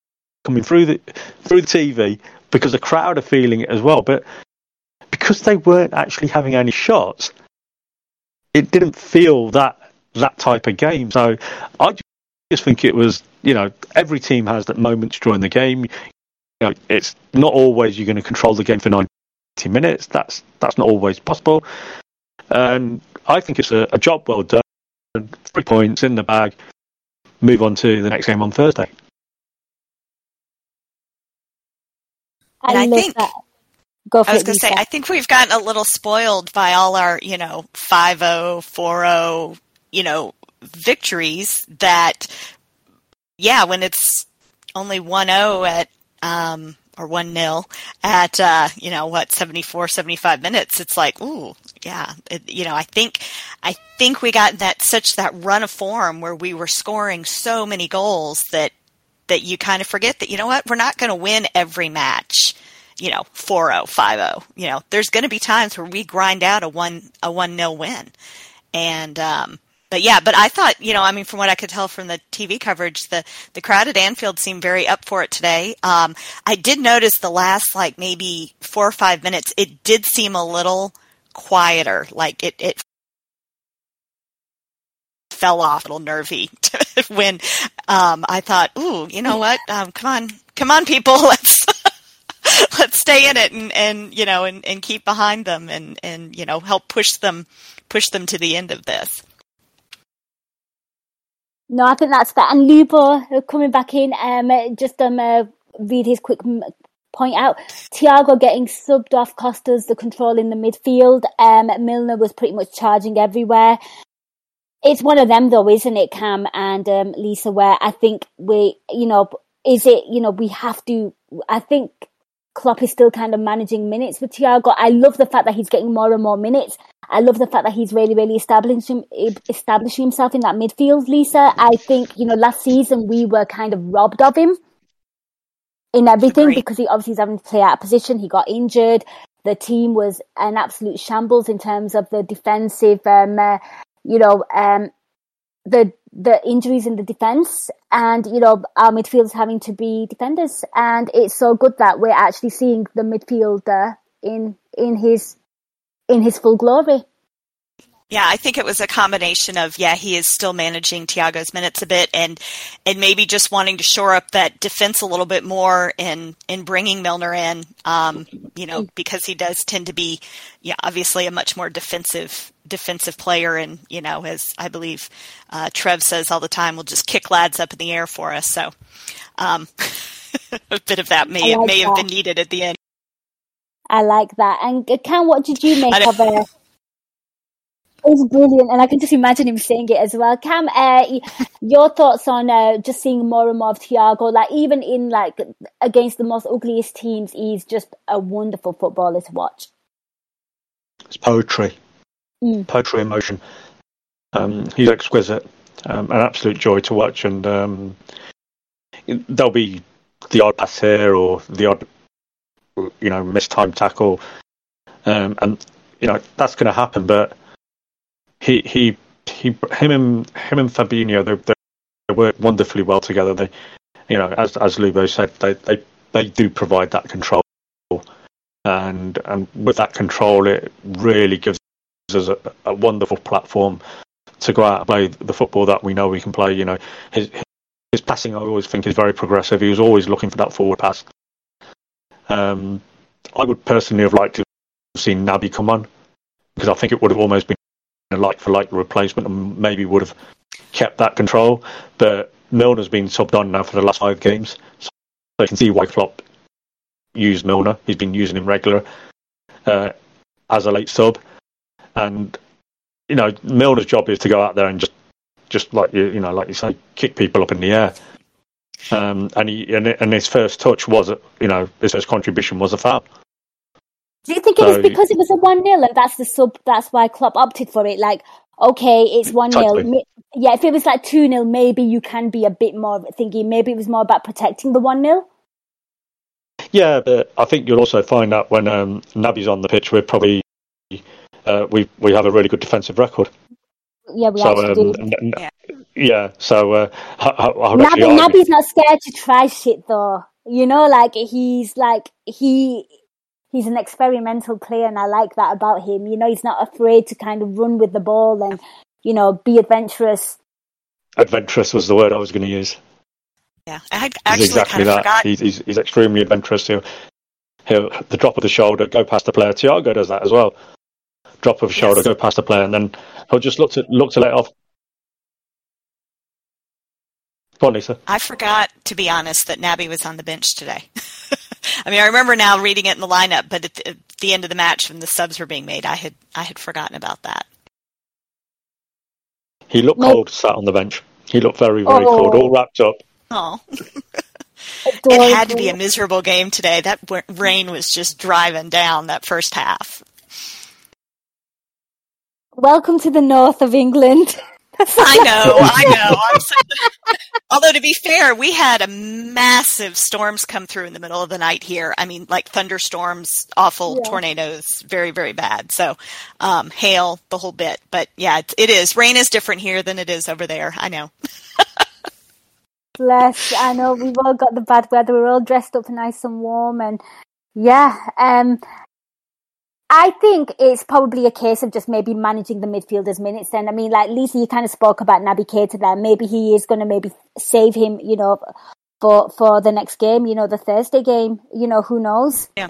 coming through the through the TV because the crowd are feeling it as well. But because they weren't actually having any shots, it didn't feel that that type of game. So I just think it was you know every team has that moments during the game. You know, it's not always you're going to control the game for 90 minutes. That's that's not always possible. And I think it's a, a job well done. Three points in the bag. Move on to the next game on Thursday. And I think- that. go for I was going to say, I think we've gotten a little spoiled by all our, you know, 5-0, 4-0, you know, victories that, yeah, when it's only 1-0 at, um, or 1-0 at, uh, you know, what, 74, 75 minutes, it's like, ooh, yeah, it, you know, I think, I think we got that, such that run of form where we were scoring so many goals that, that you kind of forget that, you know what, we're not going to win every match you know, 4-0, 5-0. You know, there's going to be times where we grind out a one a one nil win, and um, but yeah, but I thought, you know, I mean, from what I could tell from the TV coverage, the the crowd at Anfield seemed very up for it today. Um, I did notice the last like maybe four or five minutes, it did seem a little quieter. Like it it fell off a little nervy *laughs* when um, I thought, ooh, you know what? Um, come on, come on, people, *laughs* let's let's stay in it and, and you know and, and keep behind them and, and you know help push them push them to the end of this. No, I think that's fair. And Lubo uh, coming back in, um, just um, uh, read his quick point out. Thiago getting subbed off Costas the control in the midfield. Um, Milner was pretty much charging everywhere. It's one of them though, isn't it, Cam and um, Lisa? Where I think we, you know, is it, you know, we have to. I think Klopp is still kind of managing minutes with Thiago. I love the fact that he's getting more and more minutes. I love the fact that he's really, really establishing establishing himself in that midfield. Lisa, I think you know last season we were kind of robbed of him in everything Agreed. because he obviously is having to play out of position. He got injured. The team was an absolute shambles in terms of the defensive, um, uh, you know, um, the the injuries in the defense and you know our midfield's having to be defenders. And it's so good that we're actually seeing the midfielder in in his in his full glory. Yeah, I think it was a combination of yeah, he is still managing Thiago's minutes a bit, and and maybe just wanting to shore up that defense a little bit more in in bringing Milner in, um, you know, because he does tend to be, yeah, obviously a much more defensive defensive player, and you know, as I believe uh, Trev says all the time, will just kick lads up in the air for us. So, um, *laughs* a bit of that may like may that. have been needed at the end. I like that. And Cam, what did you make of it? It's brilliant, and I can just imagine him saying it as well. Cam, uh, your thoughts on uh, just seeing more and more of Thiago? Like even in like against the most ugliest teams, he's just a wonderful footballer to watch. It's poetry, mm. poetry emotion. Um, he's exquisite, um, an absolute joy to watch, and um, there'll be the odd pass here or the odd, you know, missed time tackle, um, and you know that's going to happen, but he he he him and him and Fabinho they, they work wonderfully well together. They you know as as Lubo said they they they do provide that control and and with that control it really gives us a, a wonderful platform to go out and play the football that we know we can play. You know his his passing I always think is very progressive. He was always looking for that forward pass. Um, I would personally have liked to have seen Naby come on because I think it would have almost been a like for like replacement and maybe would have kept that control. But Milner's been subbed on now for the last five games, so you can see why Klopp used Milner. He's been using him regular uh, as a late sub, and you know Milner's job is to go out there and just just like you you know like you say kick people up in the air. Um, and he and, and his first touch was you know his first contribution was a foul. Do you think it was because it was a one 0 and that's the sub? That's why Klopp opted for it. Like, okay, it's one 0 Yeah, if it was like two 0 maybe you can be a bit more thinking. Maybe it was more about protecting the one 0 Yeah, but I think you'll also find that when um, Naby's on the pitch, we're probably uh, we we have a really good defensive record. Yeah, we so, actually um, do. N- yeah. yeah. so uh, I, I Naby, Naby's not scared to try shit though. You know, like he's like he he's an experimental player and I like that about him. You know, he's not afraid to kind of run with the ball and, you know, be adventurous. Adventurous was the word I was going to use. Yeah, I actually exactly kind of that. Forgot. He's, he's, he's extremely adventurous. He'll, he'll, the drop of the shoulder, go past the player. Thiago does that as well. Drop of the shoulder, yes. go past the player, and then he'll just look to look to let off. Go on, Lisa. I forgot, to be honest, that Naby was on the bench today. *laughs* I mean, I remember now reading it in the lineup, but at the, at the end of the match when the subs were being made, I had I had forgotten about that. He looked cold, sat on the bench. He looked very, very oh. cold, all wrapped up. Oh. *laughs* it had to be a miserable game today. That rain was just driving down that first half. Welcome to the north of England. *laughs* I know, I *laughs* know. *laughs* Although to be fair, we had a massive storms come through in the middle of the night here. I mean, like thunderstorms, awful yeah. tornadoes, very very bad. So, um, hail, the whole bit. But yeah, it, it is. Rain is different here than it is over there. I know. Bless. I know we've all got the bad weather. We're all dressed up nice and warm, and yeah. Um, I think it's probably a case of just maybe managing the midfielders' minutes. Then I mean, like Lisa, you kind of spoke about Naby Keita there. Maybe he is going to maybe save him, you know, for for the next game. You know, the Thursday game. You know, who knows? Yeah.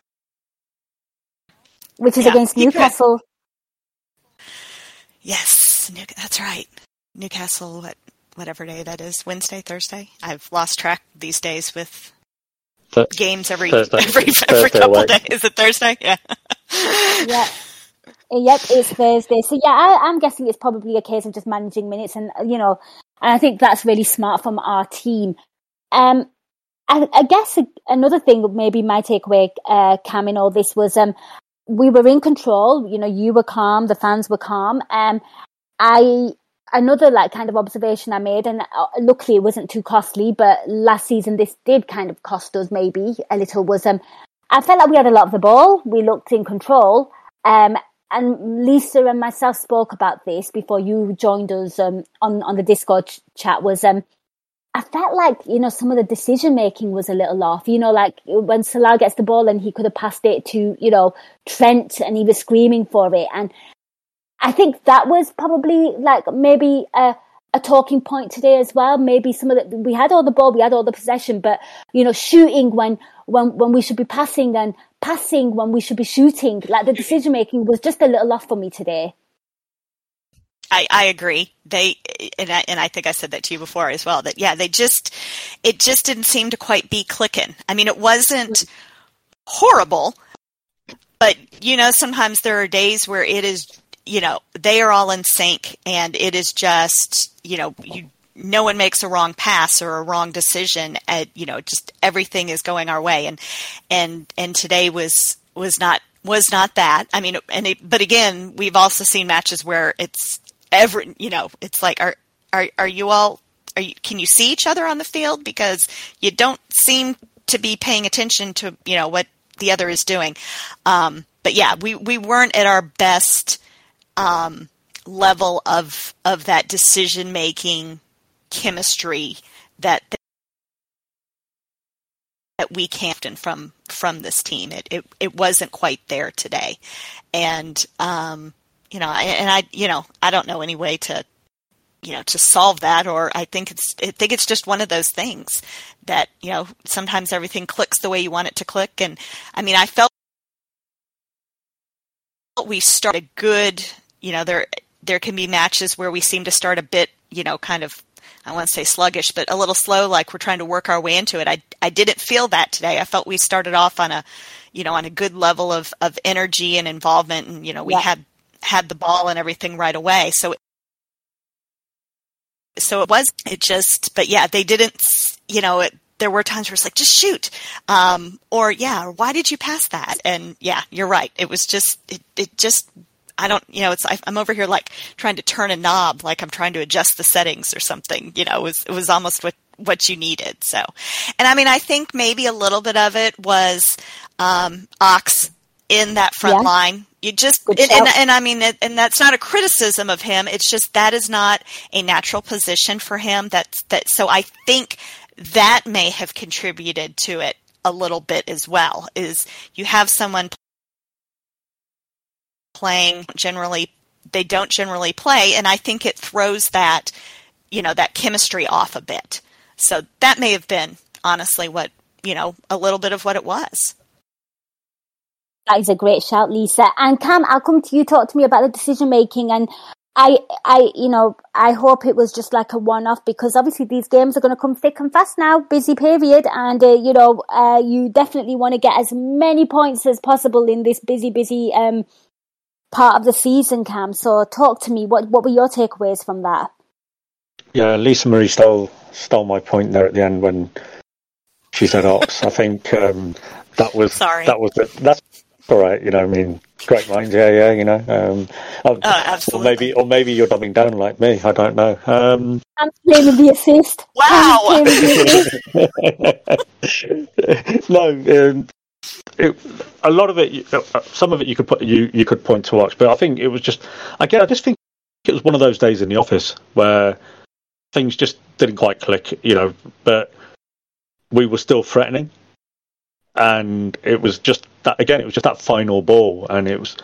Which is Yeah, against he could. Newcastle. Yes, New, that's right. Newcastle, what, whatever day that is, Wednesday, Thursday. I've lost track these days with Th- games every Thursday. *laughs* every, every Thursday couple away. days. Is it Thursday? Yeah. *laughs* Yeah. Yep, it's Thursday. So yeah, I, I'm guessing it's probably a case of just managing minutes, and you know, and I think that's really smart from our team. Um, I, I guess another thing, maybe my takeaway, uh, Cam, in all this was, um, we were in control. You know, you were calm, the fans were calm. Um, I another like kind of observation I made, and uh, luckily it wasn't too costly. But last season, this did kind of cost us maybe a little. Was um, I felt like we had a lot of the ball. We looked in control. Um, and Lisa and myself spoke about this before you joined us um, on on the Discord ch- chat. Was um, I felt like you know some of the decision making was a little off. You know, like when Salah gets the ball and he could have passed it to you know Trent and he was screaming for it, and I think that was probably like maybe a a talking point today as well. Maybe some of the we had all the ball, we had all the possession, but you know, shooting when when when we should be passing and passing when we should be shooting. Like the mm-hmm. decision making was just a little off for me today. I, I agree. They and I, and I think I said that to you before as well. That yeah, they just it just didn't seem to quite be clicking. I mean, it wasn't mm. horrible, but you know, sometimes there are days where it is. You know, they are all in sync, and it is just you know you. No one makes a wrong pass or a wrong decision. At you know, just everything is going our way, and and and today was was not was not that. I mean, and it, but again, we've also seen matches where it's every you know it's like are are are you all are you can you see each other on the field because you don't seem to be paying attention to you know what the other is doing um but yeah we we weren't at our best um level of of that decision making chemistry that that we camped from from this team it, it it wasn't quite there today and um you know, and I, you know, I don't know any way to, you know, to solve that, or I think it's, I think it's just one of those things that, you know, sometimes everything clicks the way you want it to click. And I mean, I felt we started good, you know, there, there can be matches where we seem to start a bit, you know, kind of, I want to say sluggish, but a little slow, like we're trying to work our way into it. I, I didn't feel that today. I felt we started off on a, you know, on a good level of, of energy and involvement. And, you know, we Yeah. had, had the ball and everything right away. So, so it was, it just, but yeah, they didn't, you know, it, there were times where it's like, just shoot. Um, or yeah, or why did you pass that? And yeah, you're right. It was just, it, it just, I don't, you know, it's, I- I'm over here like trying to turn a knob, like I'm trying to adjust the settings or something, you know, it was, it was almost what, what you needed. So, and I mean, I think maybe a little bit of it was, um, Ox in that front Yeah. line. You just, and, and, and I mean, and that's not a criticism of him. It's just that is not a natural position for him. That's that. So I think that may have contributed to it a little bit as well. Is you have someone playing generally, they don't generally play, and I think it throws that, you know, that chemistry off a bit. So that may have been honestly what you know a little bit of what it was. That is a great shout, Lisa. And Cam, I'll come to you. Talk to me about the decision making. And I, I, you know, I hope it was just like a one-off because obviously these games are going to come thick and fast now. Busy period, and uh, you know, uh, you definitely want to get as many points as possible in this busy, busy um, part of the season, Cam. So talk to me. What what were your takeaways from that? Yeah, Lisa Marie stole stole my point there at the end when she said ops. I think um, that was Sorry. that was the, that's all right. You know, I mean, great minds. Yeah, yeah. You know, um, oh, absolutely. Or maybe or maybe you're dumbing down like me. I don't know. Um, I'm claiming the assist. Wow. The assist. *laughs* no, um, it, a lot of it, uh, some of it you could put you you could point to watch, but I think it was just again, I just think it was one of those days in the office where things just didn't quite click, you know, but we were still threatening. and it was just that again. It was just that final ball, and it was.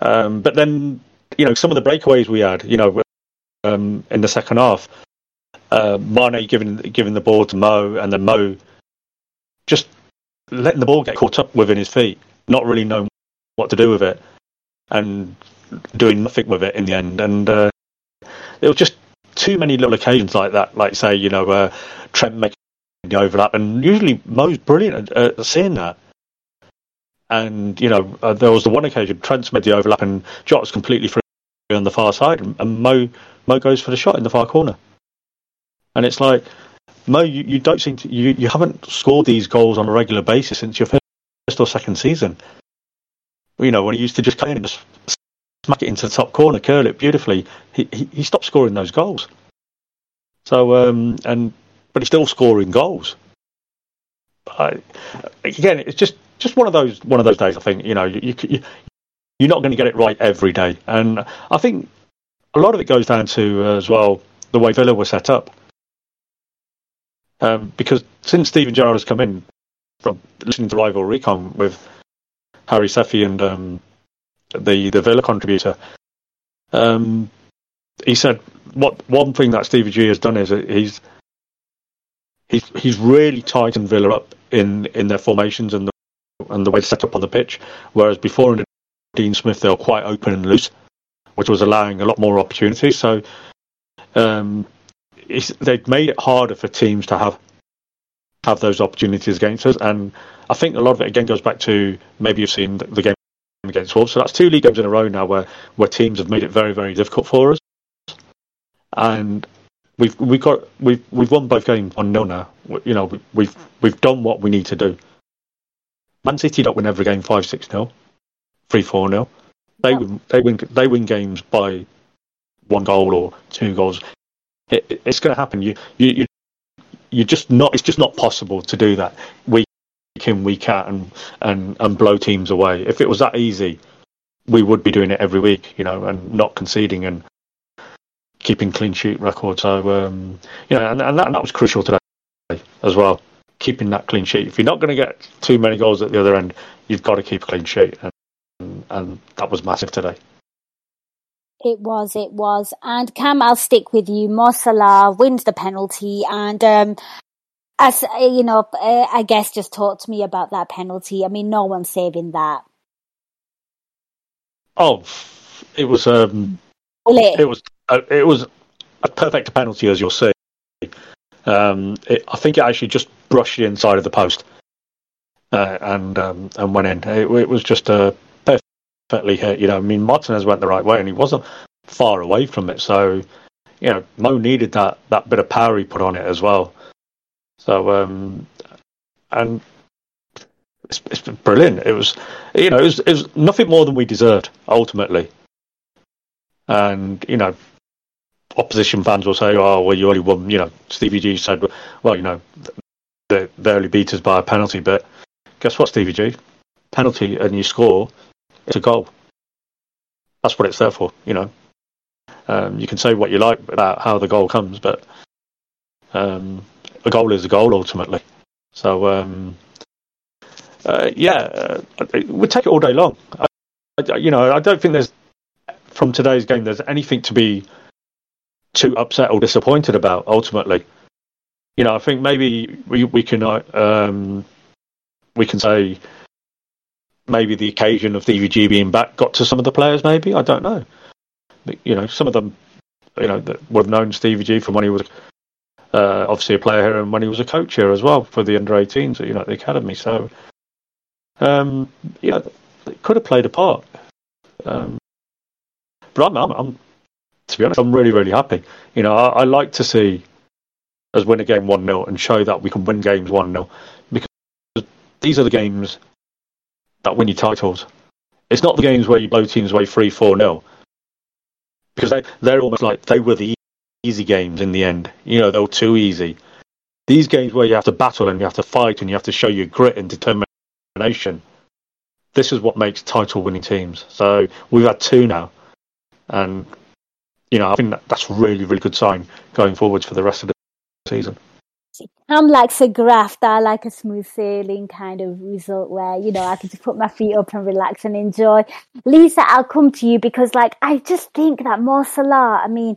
Um, but then you know some of the breakaways we had, you know, um, in the second half, uh, Mane giving giving the ball to Mo, and then Mo letting the ball get caught up within his feet, not really knowing what to do with it, and doing nothing with it in the end. And uh, it was just too many little occasions like that, like say, you know, uh, Trent making the overlap, and usually Mo's brilliant at, at seeing that. And you know, uh, there was the one occasion Trent's made the overlap, and Jota's completely free on the far side, and, and Mo Mo goes for the shot in the far corner. And it's like, Mo, you, you don't seem to you, you haven't scored these goals on a regular basis since your first or second season. You know, when he used to just come in and just smack it into the top corner, curl it beautifully. He he, he stopped scoring those goals. So um, and but he's still scoring goals. I, again, it's just just one of those one of those days. I think you know you, you you're not going to get it right every day, and I think a lot of it goes down to uh, as well the way Villa were set up. Um, because since Steven Gerrard has come in, from listening to Rival Recon with Harry Sefi and um, the the Villa contributor, um, he said what one thing that Stevie G has done is he's he's he's really tightened Villa up in, in their formations and the and the way they set up on the pitch, whereas before in Dean Smith they were quite open and loose, which was allowing a lot more opportunities. So um, they've made it harder for teams to have have those opportunities against us, and I think a lot of it again goes back to maybe you've seen the, game against Wolves. So that's two league games in a row now where where teams have made it very very difficult for us, and we've we've got we've we've won both games on nil now. You know we've we've done what we need to do. Man City don't win every game five six 0 three four 0 They win they win they win games by one goal or two goals. It, it's going to happen. You you you you're just not. It's just not possible to do that week in week out and and and blow teams away. If it was that easy, we would be doing it every week, you know, and not conceding and keeping clean sheet record. So um, you know, and, and that, and that was crucial today as well. Keeping that clean sheet. If you're not going to get too many goals at the other end, you've got to keep a clean sheet, and, and that was massive today. It was, it was. And Cam, I'll stick with you. Mo Salah wins the penalty and, um, as, uh, you know, uh, I guess just talk to me about that penalty. I mean, no one's saving that. Oh, it was, um, it was, uh, it was a perfect penalty as you'll see. Um, it, I think it actually just brushed the inside of the post, uh, and, um, and went in. It, it was just a, perfectly hit. You know, I mean, Martinez went the right way and he wasn't far away from it. So, you know, Mo needed that, that bit of power he put on it as well. So, um, and it's, brilliant. It was, you know, it was, it was nothing more than we deserved ultimately. And, you know, opposition fans will say, oh, well, you only won, you know, Stevie G said, well, you know, they barely beat us by a penalty. But guess what, Stevie G? Penalty and you score it's a goal. That's what it's there for, you know. Um, you can say what you like about how the goal comes, but um, a goal is a goal ultimately. So um, uh, yeah, uh, we take it all day long. I, you know, I don't think there's from today's game there's anything to be too upset or disappointed about. Ultimately, you know, I think maybe we we can uh, um, we can say maybe the occasion of DVG being back got to some of the players. Maybe I don't know. But, you know, some of them, you know, that would have known Stevie G from when he was uh, obviously a player here and when he was a coach here as well for the under 18s, you know, at the academy. So, um, yeah, it could have played a part. Um, but I'm, I'm, I'm, to be honest, I'm really, really happy. You know, I, I like to see us win a game 1 0 and show that we can win games 1 0 because these are the games that win you titles. It's not the games where you blow teams away 3 4 0. Because they, they're almost like they were the easy games in the end. You know, they were too easy. These games where you have to battle and you have to fight and you have to show your grit and determination, this is what makes title winning teams. So we've had two now. And, you know, I think that, that's really, really good sign going forwards for the rest of the season. I'm like a graft. I like a smooth sailing kind of result where, you know, I can just put my feet up and relax and enjoy. Lisa, I'll come to you because like, I just think that Mo Salah, I mean,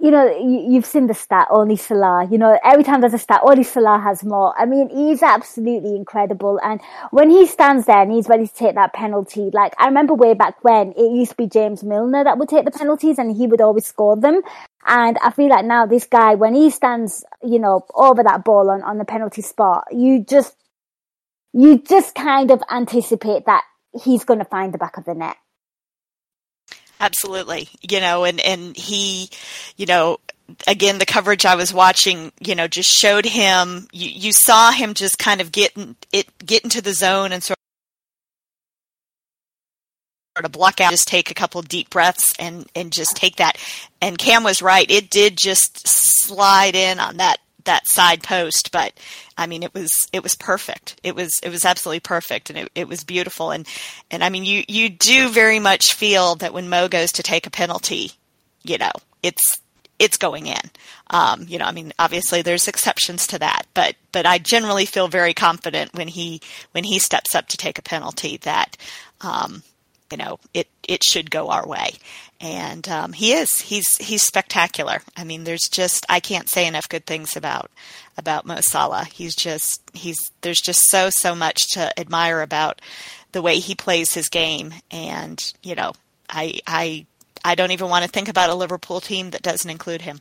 you know, you, have seen the stat, only Salah. You know, every time there's a stat, only Salah has more. I mean, he's absolutely incredible. And when he stands there and he's ready to take that penalty, like I remember way back when it used to be James Milner that would take the penalties and he would always score them. And I feel like now this guy, when he stands, you know, over that ball on, on the penalty spot, you just, you just kind of anticipate that he's going to find the back of the net. Absolutely. You know, and, and he, you know, again, the coverage I was watching, you know, just showed him, you, you saw him just kind of getting it, get into the zone and sort of block out, just take a couple deep breaths and, and just take that. And Cam was right. It did just slide in on that that side post, but I mean, it was it was perfect. It was it was absolutely perfect, and it, it was beautiful. And and I mean, you you do very much feel that when Mo goes to take a penalty, you know, it's it's going in. Um, you know, I mean, obviously there's exceptions to that, but but I generally feel very confident when he when he steps up to take a penalty that um, you know it it should go our way. And um, he is. He's he's spectacular. I mean there's just i can't say enough good things about about mo salah. He's just he's there's just so so much to admire about the way he plays his game. And you know i i i don't even want to think about a liverpool team that doesn't include him.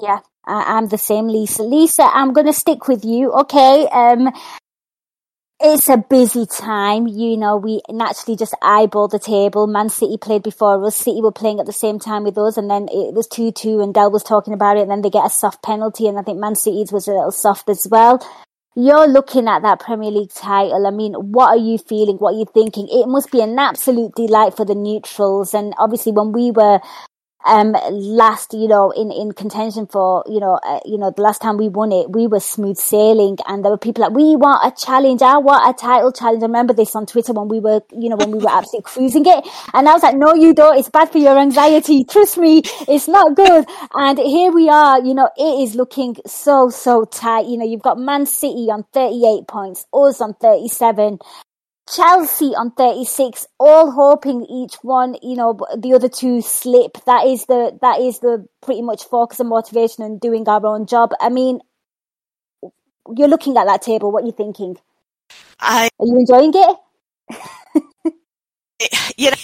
Yeah I, am the same lisa. Lisa i'm going to stick with you okay? Um it's a busy time. You know, we naturally just eyeball the table. Man City played before us. City were playing at the same time with us, and then it was 2 2, and Dell was talking about it, and then they get a soft penalty, and I think Man City's was a little soft as well. You're looking at that Premier League title. I mean, what are you feeling? What are you thinking? It must be an absolute delight for the neutrals. And obviously, when we were um, last, you know, in, in contention for, you know, uh, you know, the last time we won it, we were smooth sailing and there were people like, we want a challenge. I want a title challenge. I remember this on Twitter when we were, you know, when we were absolutely *laughs* cruising it. And I was like, no, you don't. It's bad for your anxiety. Trust me. It's not good. And here we are, you know, it is looking so, so tight. You know, you've got Man City on 38 points, us on 37. Chelsea on 36, all hoping each one, you know, the other two slip. That is the, that is the pretty much focus and motivation and doing our own job. I mean, you're looking at that table. What are you thinking? I, are you enjoying it? *laughs* you know,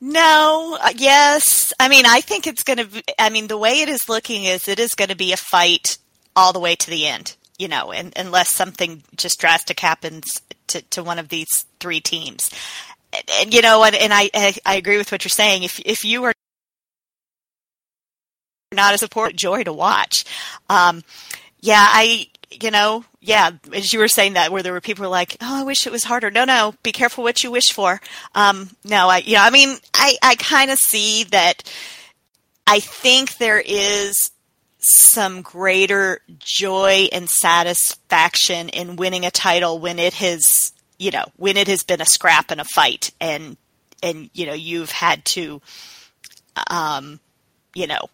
no, uh, yes. I mean, I think it's going to, I mean, the way it is looking is it is going to be a fight all the way to the end you know, and, unless something just drastic happens to, to one of these three teams. And, and you know, and, and I, I agree with what you're saying. If if you are not a support, joy to watch. Um, yeah, I, you know, yeah, as you were saying that, where there were people were like, "Oh, I wish it was harder." No, no, be careful what you wish for. Um, no, I, you know, I mean, I, I kind of see that. I think there is some greater joy and satisfaction in winning a title when it has, you know, when it has been a scrap and a fight and, and, you know, you've had to, um, you know,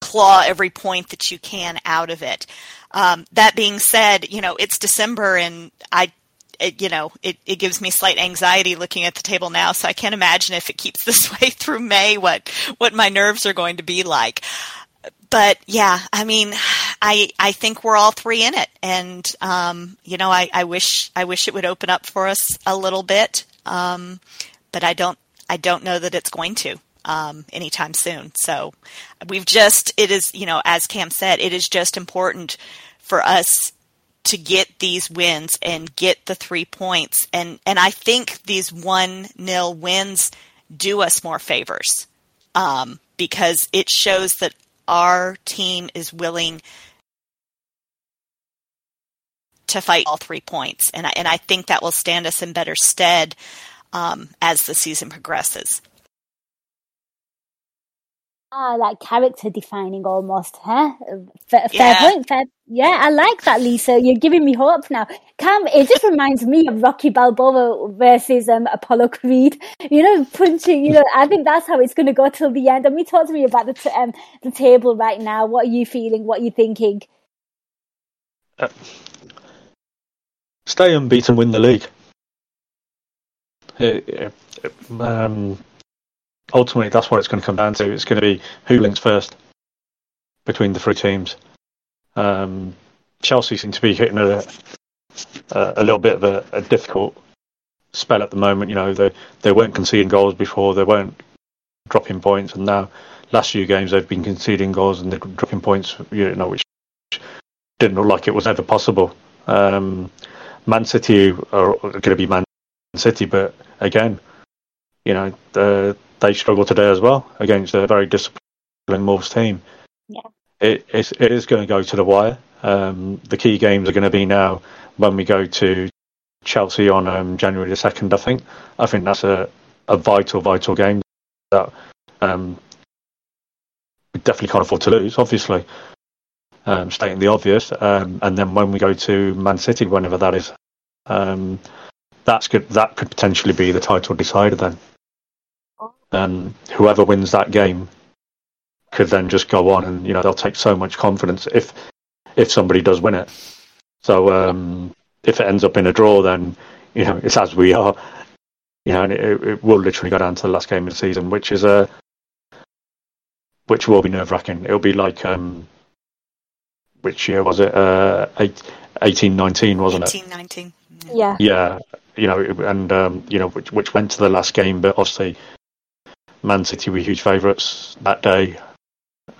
claw every point that you can out of it. Um, that being said, you know, it's December and I, it, you know, it, it gives me slight anxiety looking at the table now. So I can't imagine if it keeps *laughs* this way through May, what, what my nerves are going to be like but yeah, I mean, I I think we're all three in it, and um, you know, I, I wish I wish it would open up for us a little bit, um, but I don't I don't know that it's going to um, anytime soon. So we've just it is you know as Cam said, it is just important for us to get these wins and get the three points, and and I think these one nil wins do us more favors um, because it shows that our team is willing to fight all three points, and I, and I think that will stand us in better stead um, as the season progresses. Ah, like character defining almost, huh? Fair, fair Yeah. point. Fair. Yeah, I like that, Lisa. You're giving me hope now. Cam, it just reminds me of Rocky Balboa versus um, Apollo Creed. You know, punching. You know, I think that's how it's going to go till the end. And me talk to me about the t- um, the table right now. What are you feeling? What are you thinking? Stay unbeaten, win the league. It- it- um, ultimately, that's what it's going to come down to. It's going to be who links first between the three teams. Um, Chelsea seem to be hitting a, a, a little bit of a, a difficult spell at the moment. You know, they they weren't conceding goals before, they weren't dropping points, and now last few games they've been conceding goals and they're dropping points. You know, which didn't look like it was ever possible. Um, Man City are going to be Man City, but again, you know, the, they struggle today as well against a very disciplined Wolves team. Yeah. It, it's, it is going to go to the wire. Um, the key games are going to be now when we go to Chelsea on um, January the 2nd, I think. I think that's a, a vital, vital game that um, we definitely can't afford to lose, obviously. Um, stating the obvious. Um, and then when we go to Man City, whenever that is, um, that's good. That could potentially be the title decider then. And whoever wins that game could then just go on and you know they'll take so much confidence if if somebody does win it. So um, if it ends up in a draw, then you know it's as we are. You know, and it, it will literally go down to the last game of the season, which is a which will be nerve wracking. It'll be like um, which year was it? Uh, eight, 18, 19, wasn't it? 18, 19. Yeah. Yeah, you know, and um, you know, which which went to the last game, but obviously, Man City were huge favourites that day,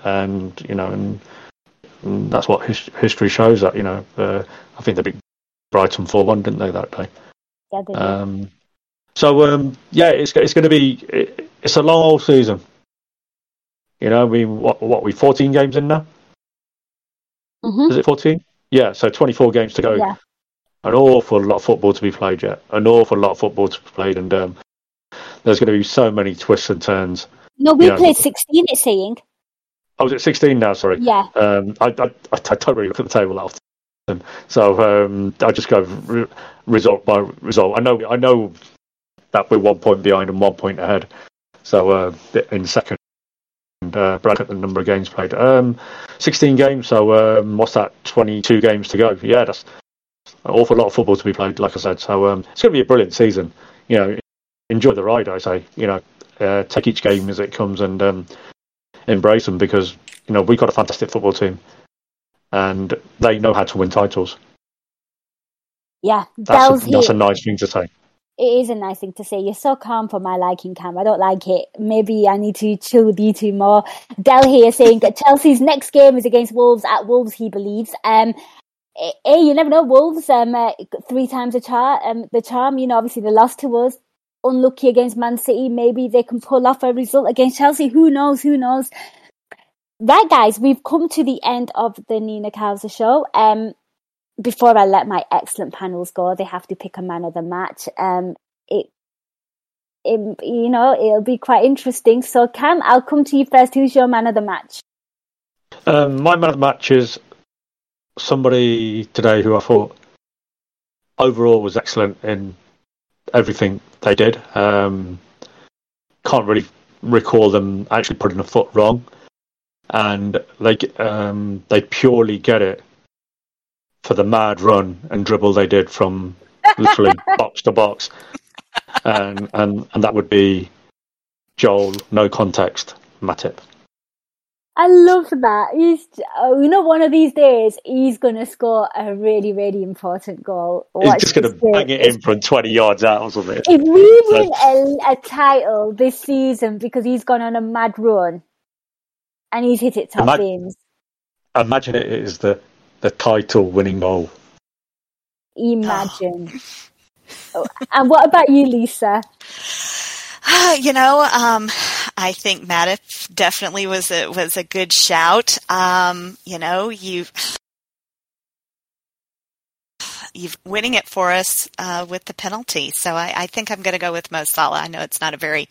and you know, and, and that's what his, history shows. That you know, uh, I think they beat Brighton four one, didn't they that day? Yeah, they do. Um, so um, yeah, it's it's going to be it, it's a long old season. You know, I mean, what what we fourteen games in now? Mhm. Is it fourteen? Yeah, so twenty four games to go. Yeah. An awful lot of football to be played yet. An awful lot of football to be played, and um, there's going to be so many twists and turns. No, we Yeah. played 16, it's saying. Oh, is it 16 now? Sorry. Yeah. Um, I, I, I don't really look at the table that often, so um, I just go re- result by result. I know I know that we're one point behind and one point ahead. So uh, in second, uh, Brad at the number of games played. Um, 16 games. So um, what's that? 22 games to go. Yeah, that's an awful lot of football to be played. Like I said, so um, it's going to be a brilliant season. You know, enjoy the ride. I say. You know, uh, take each game as it comes and um, embrace them because you know we've got a fantastic football team, and they know how to win titles. Yeah. That's a, that's a nice thing to say. It is a nice thing to say. You're so calm for my liking, Cam. I don't like it. Maybe I need to chill with you two more. Del here saying that Chelsea's next game is against Wolves at Wolves, he believes. Um, eh, eh, you never know. Wolves, um, uh, three times the char, um, the charm. You know, obviously they lost to us. Unlucky against Man City. Maybe they can pull off a result against Chelsea. Who knows? Who knows? Right, guys, we've come to the end of the Nina Kauser show. Um, before I let my excellent panels go, they have to pick a man of the match. Um, it, it, you know, it'll be quite interesting. So, Cam, I'll come to you first. Who's your man of the match? Um, my man of the match is somebody today who I thought overall was excellent in everything they did. Um, can't really recall them actually putting a foot wrong, and they um, they purely get it for the mad run and dribble they did from literally *laughs* box to box, and and and that would be Joel, no context, Matip. I love that. He's, oh, you know, one of these days he's going to score a really, really important goal. He's just going to this bang it in from 20 yards out or something. If we win a, a title this season because he's gone on a mad run and he's hit it top Imag- bins, Imagine it is the, the title winning goal. imagine. *sighs* Oh, and what about you, Lisa? *sighs* You know, um, I think Matip definitely was a was a good shout. Um, you know, you you've winning it for us uh, with the penalty. So I, I think I'm going to go with Mo Salah. I know it's not a very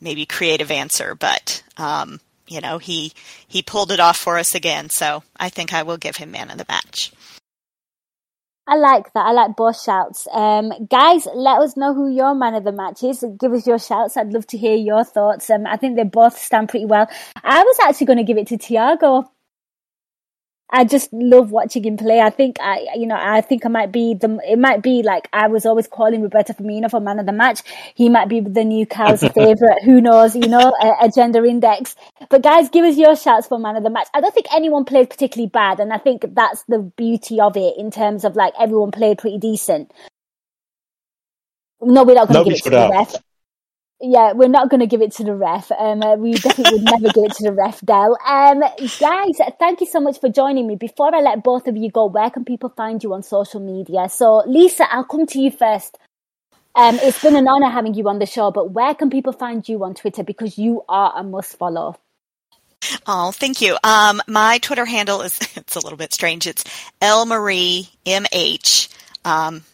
maybe creative answer, but um, you know, he he pulled it off for us again. So I think I will give him man of the match. I like that. I like both shouts. Um, guys, let us know who your man of the match is. Give us your shouts. I'd love to hear your thoughts. Um, I think they both stand pretty well. I was actually going to give it to Thiago. I just love watching him play. I think I, you know, I think I might be the, it might be like I was always calling Roberto Firmino for man of the match. He might be the new Cal's *laughs* favorite. Who knows, you know, a, a, gender index. But guys, give us your shouts for man of the match. I don't think anyone played particularly bad. And I think that's the beauty of it in terms of like everyone played pretty decent. No, we're not going to give it to the ref yeah, we're not going to give it to the ref. Um, uh, we definitely would never give it to the ref, Del. Um, guys, thank you so much for joining me. Before I let both of you go, where can people find you on social media? So, Lisa, I'll come to you first. Um, it's been an honor having you on the show, but where can people find you on Twitter? Because you are a must follow. Oh, thank you. Um, my Twitter handle is, *laughs* it's a little bit strange. It's L Marie MH. Um,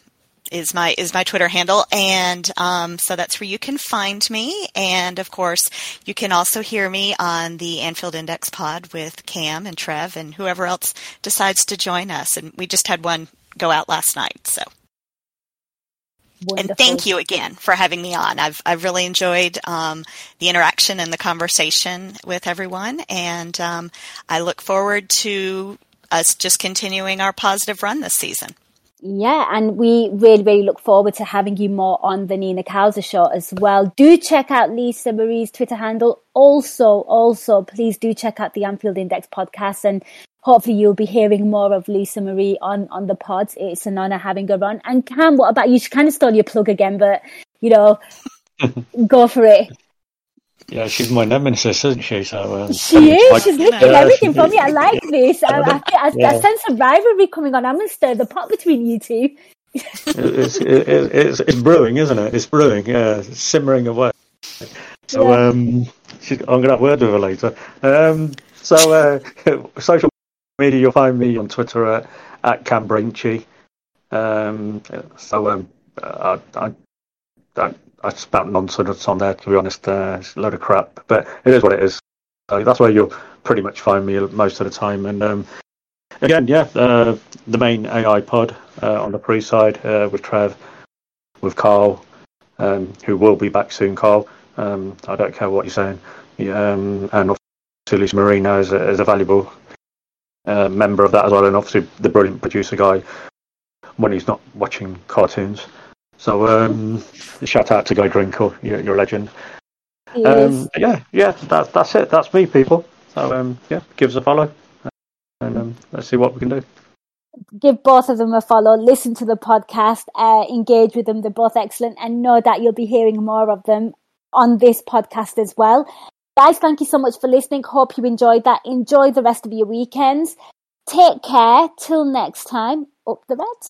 is my is my Twitter handle, and um, so that's where you can find me. And of course, you can also hear me on the Anfield Index Pod with Cam and Trev and whoever else decides to join us. And we just had one go out last night, so. Wonderful. And thank you again for having me on. I've I've really enjoyed um, the interaction and the conversation with everyone, and um, I look forward to us just continuing our positive run this season. Yeah, and we really, really look forward to having you more on the Nina Kauser show as well. Do check out Lisa Marie's Twitter handle. Also, also, please do check out the Anfield Index podcast and hopefully you'll be hearing more of Lisa Marie on, on the pods. It's an honor having her on. And Cam, what about you? She kind of stole your plug again, but you know, *laughs* go for it. Yeah, she's my nemesis, isn't she? So uh, she is. she's looking yeah, everything for me. I like this. I, I, I, yeah. I, sense a rivalry coming on. I'm to stir the pot between you two. it's, it, it's, it's brewing, isn't it? It's brewing. Yeah, it's simmering away. So yeah. um, I'm going to have word with her later. Um, so uh, *laughs* social media, you'll find me on Twitter at, at CamBrainch. Um, so um, I, I, I it's about nonsense on there, to be honest. Uh, it's a load of crap, but it is what it is. So that's where you'll pretty much find me most of the time. And um, again, yeah, uh, the main AI pod uh, on the pre side uh, with Trev, with Carl, um, who will be back soon. Carl, um, I don't care what you're saying, yeah, um, and obviously Lisa Marino is a, is a valuable uh, member of that as well, and obviously the brilliant producer guy when he's not watching cartoons. So um, shout out to Guy Drinkle, you're, you're a legend. Um, yeah, yeah, that's that's it. That's me, people. So um, yeah, give us a follow, and um, let's see what we can do. Give both of them a follow. Listen to the podcast. Uh, engage with them. They're both excellent, and know that you'll be hearing more of them on this podcast as well. Guys, thank you so much for listening. Hope you enjoyed that. Enjoy the rest of your weekends. Take care. Till next time. Up the Reds.